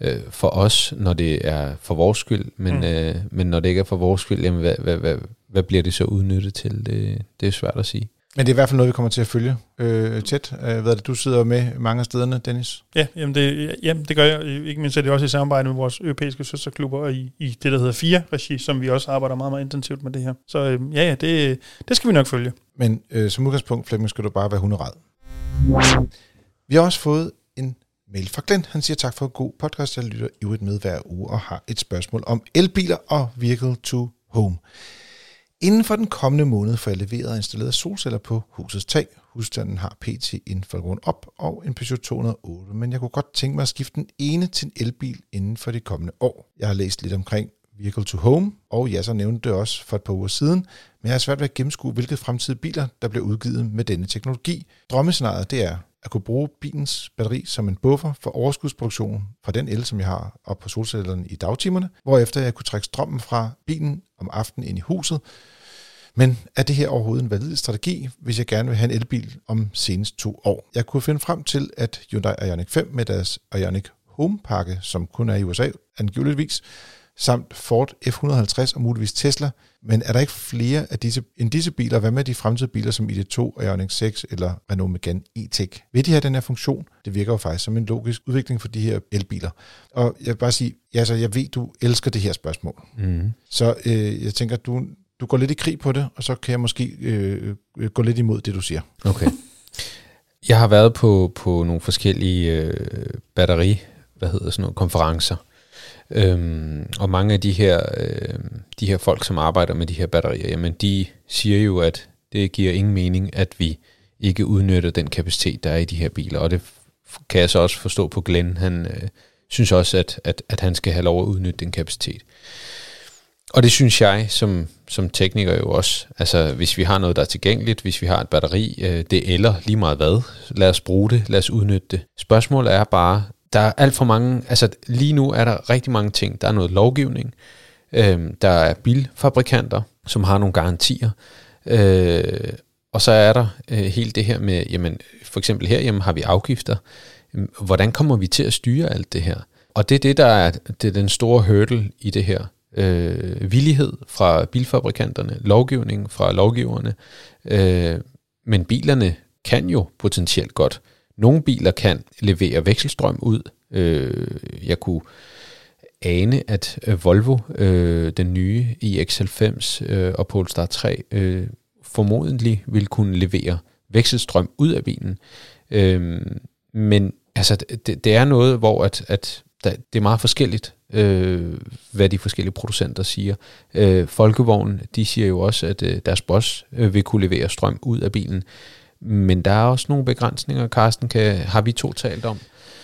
øh, for os, når det er for vores skyld. Men, mm. øh, men når det ikke er for vores skyld, jamen, hvad, hvad, hvad, hvad bliver det så udnyttet til? Det, det er svært at sige. Men det er i hvert fald noget, vi kommer til at følge øh, tæt. Øh, hvad er det, du sidder med mange af stederne, Dennis? Ja, jamen det, jamen det gør jeg. Ikke mindst er det også i samarbejde med vores europæiske søsterklubber og i, i det, der hedder FIA-regi, som vi også arbejder meget, meget intensivt med det her. Så øh, ja, ja, det, det skal vi nok følge. Men øh, som udgangspunkt, Flemming, skal du bare være hunderad. Vi har også fået en mail fra Glenn. Han siger tak for en god podcast. Jeg lytter ivrigt med hver uge og har et spørgsmål om elbiler og vehicle to home. Inden for den kommende måned får jeg leveret og installeret solceller på husets tag. Husstanden har PT en Falcon op og en Peugeot 208, men jeg kunne godt tænke mig at skifte den ene til en elbil inden for de kommende år. Jeg har læst lidt omkring Vehicle to Home, og ja, så nævnte det også for et par uger siden, men jeg har svært ved at gennemskue, hvilke fremtidige biler, der bliver udgivet med denne teknologi. Drømmescenariet det er at kunne bruge bilens batteri som en buffer for overskudsproduktion fra den el, som jeg har op på solcellerne i dagtimerne, hvorefter jeg kunne trække strømmen fra bilen om aftenen ind i huset. Men er det her overhovedet en valid strategi, hvis jeg gerne vil have en elbil om senest to år? Jeg kunne finde frem til, at Hyundai Ioniq 5 med deres Ioniq Home-pakke, som kun er i USA angiveligvis, samt Ford F150 og muligvis Tesla. Men er der ikke flere af disse, end disse biler? Hvad med de fremtidige biler som ID2, Ioniq 6 eller Renault Megane E-Tech? Vil de have den her funktion? Det virker jo faktisk som en logisk udvikling for de her elbiler. Og jeg vil bare sige, ja, så jeg ved, du elsker det her spørgsmål. Mm. Så øh, jeg tænker, du, du går lidt i krig på det, og så kan jeg måske øh, gå lidt imod det, du siger. Okay. Jeg har været på, på nogle forskellige øh, batteri, hvad hedder sådan noget, konferencer. Øhm, og mange af de her, øh, de her folk, som arbejder med de her batterier, jamen de siger jo, at det giver ingen mening, at vi ikke udnytter den kapacitet, der er i de her biler. Og det kan jeg så også forstå på Glenn. Han øh, synes også, at, at, at han skal have lov at udnytte den kapacitet. Og det synes jeg som, som tekniker jo også. Altså hvis vi har noget, der er tilgængeligt, hvis vi har et batteri, øh, det eller lige meget hvad, lad os bruge det, lad os udnytte det. Spørgsmålet er bare, der er alt for mange, altså lige nu er der rigtig mange ting. Der er noget lovgivning, øh, der er bilfabrikanter, som har nogle garantier, øh, og så er der øh, helt det her med, jamen for eksempel her, jamen har vi afgifter. Øhm, hvordan kommer vi til at styre alt det her? Og det er det, der er, det er den store hurdle i det her. Øh, villighed fra bilfabrikanterne, lovgivning fra lovgiverne, øh, men bilerne kan jo potentielt godt nogle biler kan levere vekselstrøm ud. Øh, jeg kunne ane, at øh, Volvo, øh, den nye iX90 øh, og Polestar 3, øh, formodentlig vil kunne levere vekselstrøm ud af bilen. Øh, men altså, det, det er noget, hvor at, at det er meget forskelligt, øh, hvad de forskellige producenter siger. Øh, Folkevognen, de siger jo også, at øh, deres boss øh, vil kunne levere strøm ud af bilen. Men der er også nogle begrænsninger, Carsten, kan, har vi to talt om.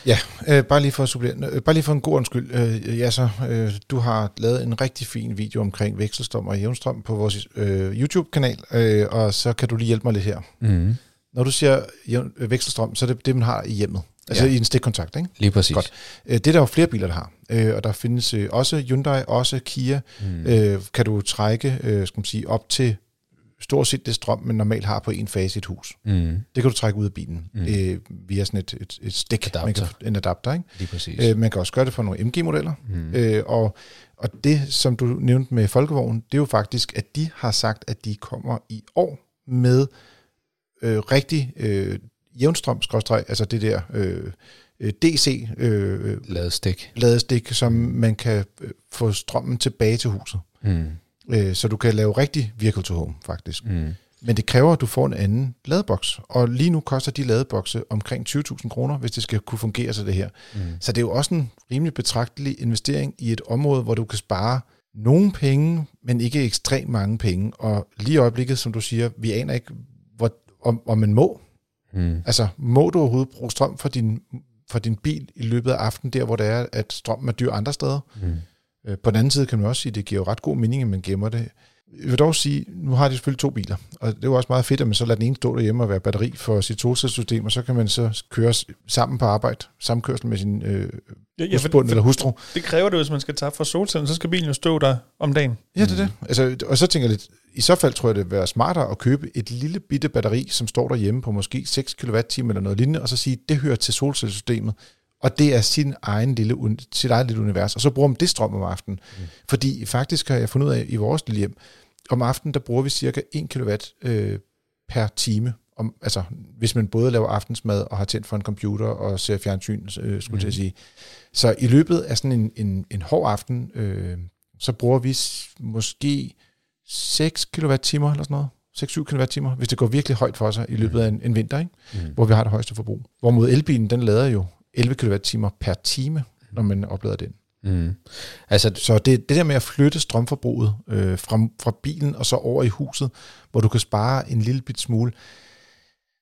Ja, øh, bare lige for at supplere, øh, bare lige for en god undskyld. Øh, ja, så, øh, du har lavet en rigtig fin video omkring vekselstrøm og jævnstrøm på vores øh, YouTube-kanal, øh, og så kan du lige hjælpe mig lidt her. Mm. Når du siger jævn, øh, vekselstrøm, så er det det, man har i hjemmet. Altså Ja. i en stikkontakt, ikke? Lige præcis. Godt. Øh, det er der jo flere biler, der har. Øh, og der findes øh, også Hyundai, også Kia. Mm. Kan du trække, skal man sige, op til stort set det strøm, man normalt har på en fase i et hus. Mm. Det kan du trække ud af bilen Mm. øh, via sådan et, et, et stik, Adapter. Man kan, en adapter. Ikke? Lige præcis. Øh, man kan også gøre det for nogle MG-modeller. mm. Øh, og, og det, som du nævnte med Folkevognen, det er jo faktisk, at de har sagt, at de kommer i år med øh, rigtig øh, jævnstrøm, altså det der øh, øh, DC øh, Ladestik. ladestik, som man kan øh, få strømmen tilbage til huset. Mm. Øh, så du kan lave rigtig vehicle to home, faktisk. Mm. Men det kræver, at du får en anden ladeboks. Og lige nu koster de ladebokse omkring 20.000 kroner, hvis det skal kunne fungere til det her. Mm. Så det er jo også en rimelig betragtelig investering i et område, hvor du kan spare nogle penge, men ikke ekstremt mange penge. Og lige i øjeblikket, som du siger, vi aner ikke, hvor, om, om man må. Mm. Altså, må du overhovedet bruge strøm for din, for din bil i løbet af aftenen, der hvor det er, at strømmen er dyr andre steder? Mm. Øh, På den anden side kan man også sige, at det giver jo ret god mening, at man gemmer det. Jeg vil dog sige, nu har de selvfølgelig to biler, og det er jo også meget fedt, at man så lader den ene stå derhjemme og være batteri for sit solcellesystem, og så kan man så køre sammen på arbejde, samkørsel med sin øh, Ja, ja, for, husbund eller for, hustru. det kræver det, hvis man skal tage fra solcellen, så skal bilen jo stå der om dagen. Ja, det er det. Altså, og så tænker jeg lidt, i så fald tror jeg, det vil være smartere at købe et lille bitte batteri, som står derhjemme på måske 6 kWh eller noget lignende, og så sige, det hører til solcellesystemet, og det er sin egen lille, sit eget lille univers, og så bruger man det strøm om aftenen. Mm. Fordi faktisk har jeg fundet ud af, i vores lille hjem, om aftenen, der bruger vi cirka 1 kW øh, per time. Om, altså, hvis man både laver aftensmad og har tændt for en computer og ser fjernsyn, øh, skulle mm. at sige. Så i løbet af sådan en, en, en hård aften, øh, så bruger vi måske 6 kWh eller sådan noget. 6-7 kWh, hvis det går virkelig højt for sig i løbet af en, en vinter, ikke? Mm. hvor vi har det højeste forbrug. Hvorimod elbilen, den lader jo 11 kWh per time, når man oplader den. Mm. Altså, Så det, det der med at flytte strømforbruget øh, fra, fra bilen og så over i huset, hvor du kan spare en lille bit smule,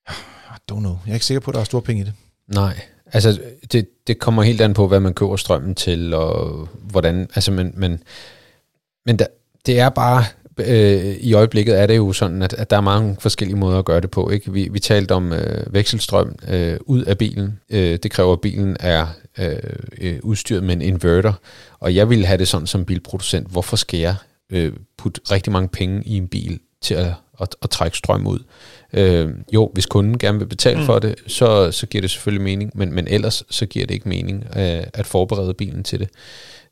I don't know. Jeg er ikke sikker på, at der er store penge i det. nej. Altså, det, det kommer helt an på, hvad man køber strømmen til, og hvordan, altså, men, men Men der, det er bare, øh, i øjeblikket er det jo sådan, at, at der er mange forskellige måder at gøre det på. Ikke? Vi, vi talte om øh, vekselstrøm øh, ud af bilen. Øh, det kræver, at bilen er øh, øh, udstyret med en inverter. Og jeg ville have det sådan som bilproducent. Hvorfor skal jeg øh, putte rigtig mange penge i en bil til at, at, at trække strøm ud? Øh, jo, hvis kunden gerne vil betale mm. for det, så, så giver det selvfølgelig mening, men, men ellers så giver det ikke mening øh, at forberede bilen til det.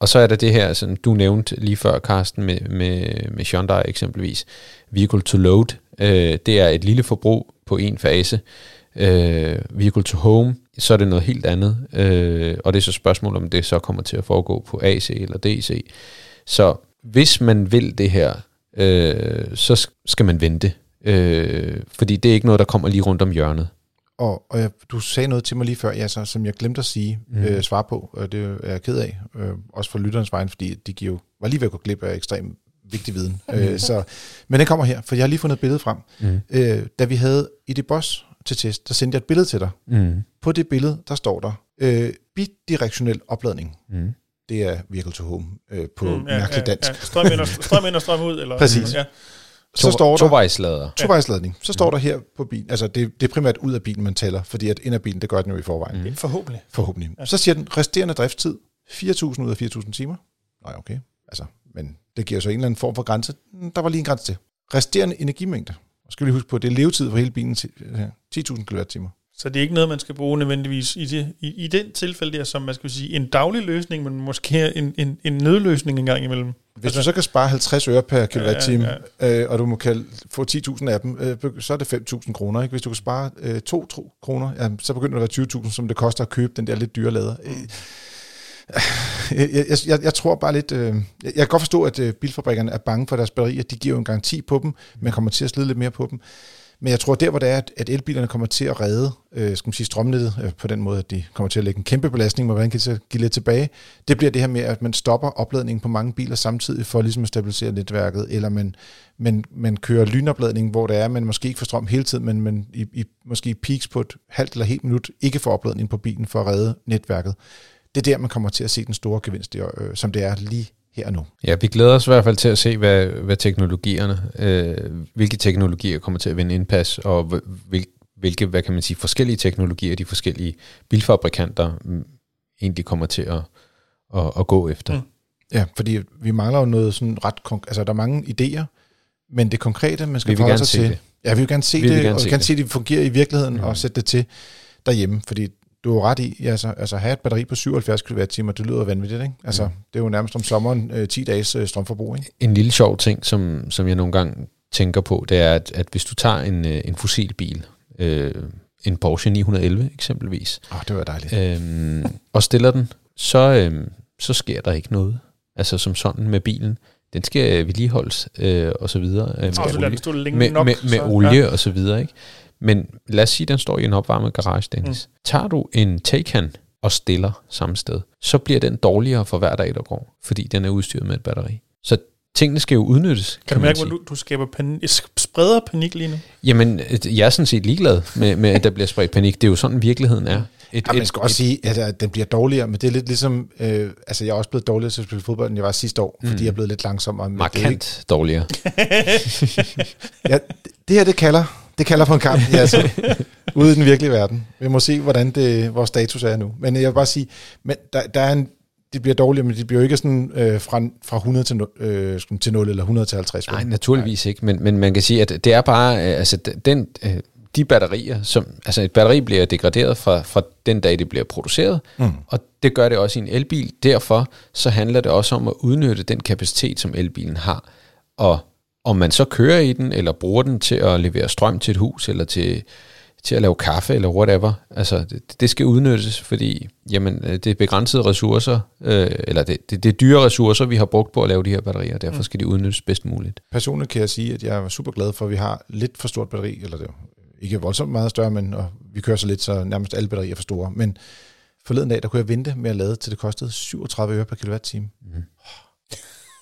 Og så er der det her, som du nævnte lige før, Carsten, med, med, med Hyundai eksempelvis, vehicle to load. Øh, det er et lille forbrug på en fase. Øh, vehicle to home, så er det noget helt andet. Øh, og det er så spørgsmålet, om det så kommer til at foregå på AC eller DC. Så hvis man vil det her, øh, så skal man vente. Øh, fordi det er ikke noget, der kommer lige rundt om hjørnet. Og, og jeg, du sagde noget til mig lige før, ja, så, som jeg glemte at sige, mm. øh, svare på, og det er jeg ked af, øh, også for lytterens vejen, fordi de giver jo, var lige ved at gå glip af ekstremt vigtig viden. (laughs) Øh, så, men den kommer her, for jeg har lige fundet et billede frem. Mm. Øh, da vi havde i det boss til test, der sendte jeg et billede til dig. Mm. På det billede, der står der, øh, bidirektionel opladning. Mm. Det er vehicle to home øh, på mm, ja, mærkeligt dansk. Ja, ja. Strøm, ind og, (laughs) strøm ind og strøm ud. Eller, Præcis. Ja så står der... Tovejslader. Tovejsladning. Så står der her på bilen, altså det, det er primært ud af bilen, man tæller, fordi at ind af bilen, det gør den jo i forvejen. Mm. Forhåbentlig. Forhåbentlig. Ja. Så siger den resterende driftstid, 4.000 ud af 4.000 timer. Nej, okay. Altså, men det giver så en eller anden form for grænse. Der var lige en grænse til. Resterende energimængde. Og skal vi lige huske på, det er levetid for hele bilen 10.000 kWh. Så det er ikke noget, man skal bruge nødvendigvis i, det, i, i den tilfælde der, som man skal sige, en daglig løsning, men måske en, en, en nødløsning en gang imellem. Hvis altså, du så kan spare 50 øre per kilowatt-time, ja, ja. Øh, og du må kan få 10.000 af dem, øh, så er det 5.000 kroner. Ikke? Hvis du kan spare øh, 2 kroner, ja, så begynder det at være 20.000, som det koster at købe den der lidt dyre lader. Øh, (sighs) jeg, jeg, jeg tror bare lidt... Øh, jeg kan godt forstå, at øh, bilfabrikkerne er bange for deres batterier. De giver jo en garanti på dem, men kommer til at slide lidt mere på dem. Men jeg tror, der hvor det er, at elbilerne kommer til at redde øh, skal man sige, strømnettet øh, på den måde, at de kommer til at lægge en kæmpe belastning, men man kan så give lidt tilbage, det bliver det her med, at man stopper opladningen på mange biler samtidig for ligesom at stabilisere netværket, eller man, man, man kører lynopladning, hvor det er, men man måske ikke får strøm hele tiden, men man i, i, måske peaks på et halvt eller helt minut ikke får opladning på bilen for at redde netværket. Det er der, man kommer til at se den store gevinst, øh, som det er lige her og nu. Ja, vi glæder os i hvert fald til at se, hvad, hvad teknologierne, øh, hvilke teknologier kommer til at vinde indpas, og hvil, hvilke, hvad kan man sige, forskellige teknologier de forskellige bilfabrikanter mm, egentlig kommer til at, at, at gå efter. Mm. Ja, fordi vi mangler jo noget sådan ret, altså der er mange idéer, men det konkrete, man skal forholde sig til, det. ja, vi vil gerne se vi det, gerne og vi kan se, det fungerer i virkeligheden, mm. og sætte det til derhjemme, fordi du har ret i, altså, altså have et batteri på 77 kWh, det lyder vanvittigt, ikke? Altså, mm. det er jo nærmest om sommeren øh, 10 dages øh, strømforbrug, ikke? En lille sjov ting, som, som jeg nogle gange tænker på, det er, at, at hvis du tager en, øh, en fossilbil, øh, en Porsche 911 eksempelvis, oh, det var dejligt. Øh, og stiller den, så, øh, så sker der ikke noget. Altså som sådan med bilen. Den skal vedligeholdes øh, og så videre. Øh, med, olie, med, med, med, med olie ja. og så videre, ikke? Men lad os sige, at den står i en opvarmet garage, Dennis. Mm. Tager du en Taycan og stiller samme sted, så bliver den dårligere for hver dag, der går, fordi den er udstyret med et batteri. Så tingene skal jo udnyttes. Kan, kan du mærke, hvor du, du skaber panik, spreder panik lige nu? Jamen, jeg er sådan set ligeglad med, med, at der bliver spredt panik. Det er jo sådan, virkeligheden er. Et, ja, man skal et, også sige, at den bliver dårligere, men det er lidt ligesom, øh, altså jeg er også blevet dårligere til at spille fodbold, end jeg var sidste år, mm. fordi jeg er blevet lidt langsommere. Markant det dårligere. (laughs) ja, det her, det kalder det kalder på en kamp, ja, altså, ude i den virkelige verden. Vi må se, hvordan det, vores status er nu. Men jeg vil bare sige, men der, der er en, det bliver dårligt, men det bliver jo ikke sådan øh, fra, fra 100 til, øh, til 0 eller 100 til 50. Nej, naturligvis Nej. ikke, men, men man kan sige, at det er bare, øh, altså den, øh, de batterier, som, altså et batteri bliver degraderet fra, fra den dag, det bliver produceret, mm. og det gør det også i en elbil. Derfor så handler det også om at udnytte den kapacitet, som elbilen har, og om man så kører i den, eller bruger den til at levere strøm til et hus, eller til, til at lave kaffe, eller whatever. Altså, det, det skal udnyttes, fordi jamen, øh, det er begrænsede ressourcer, øh, eller det, det, det er dyre ressourcer, vi har brugt på at lave de her batterier, og derfor mm. skal de udnyttes bedst muligt. Personligt kan jeg sige, at jeg er super glad for, at vi har lidt for stort batteri, eller det er ikke voldsomt meget større, men og vi kører så lidt, så nærmest alle batterier er for store. Men forleden dag, der kunne jeg vente med at lade, til det kostede 37 øre per kilowatt-time. Mm.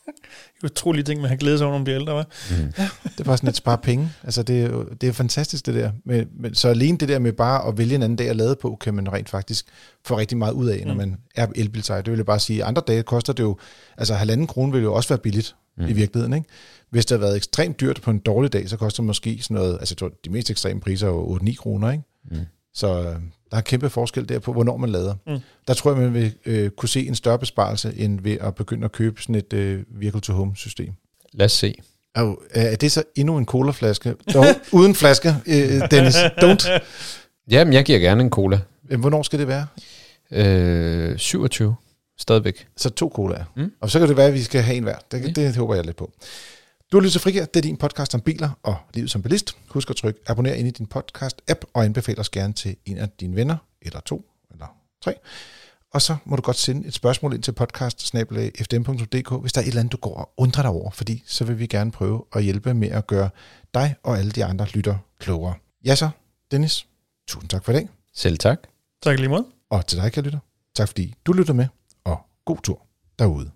(laughs) Utrolige ting, man har glædet sig over, når man bliver ældre, hva'? Mm. Det er bare sådan et spare penge. Altså, det er, jo, det er fantastisk, det der. Men, men, så alene det der med bare at vælge en anden dag at lade på, kan man rent faktisk få rigtig meget ud af, når Mm. man er elbilsejer. Det vil jeg bare sige. Andre dage koster det jo, altså halvanden krone vil jo også være billigt mm. i virkeligheden, ikke? Hvis det har været ekstremt dyrt på en dårlig dag, så koster det måske sådan noget, altså de mest ekstreme priser er jo 8-9 kroner, ikke? Mm. Så øh, der er kæmpe forskel der på, hvornår man lader. Mm. Der tror jeg, man vil øh, kunne se en større besparelse, end ved at begynde at købe sådan et øh, vehicle-to-home-system. Lad os se. Oh, er det så endnu en colaflaske? Dog, (laughs) uden flaske, øh, Dennis. Don't. (laughs) Jamen, jeg giver gerne en cola. Hvornår skal det være? Øh, 27. Stadigvæk. Så to colaer. Mm. Mm. Og så kan det være, at vi skal have en hver. Det, Ja. det, det håber jeg lidt på. Du har lyttet til Frigær. Det er din podcast om biler og livet som bilist. Husk at trykke abonner ind i din podcast-app, og anbefale os gerne til en af dine venner, eller to, eller tre. Og så må du godt sende et spørgsmål ind til podcast hvis der er et eller andet, du går og undrer dig over, fordi så vil vi gerne prøve at hjælpe med at gøre dig og alle de andre lytter klogere. Ja så, Dennis. Tusind tak for i dag. Selv tak. Tak lige måde. Og til dig, kære lytter. Tak fordi du lytter med, og god tur derude.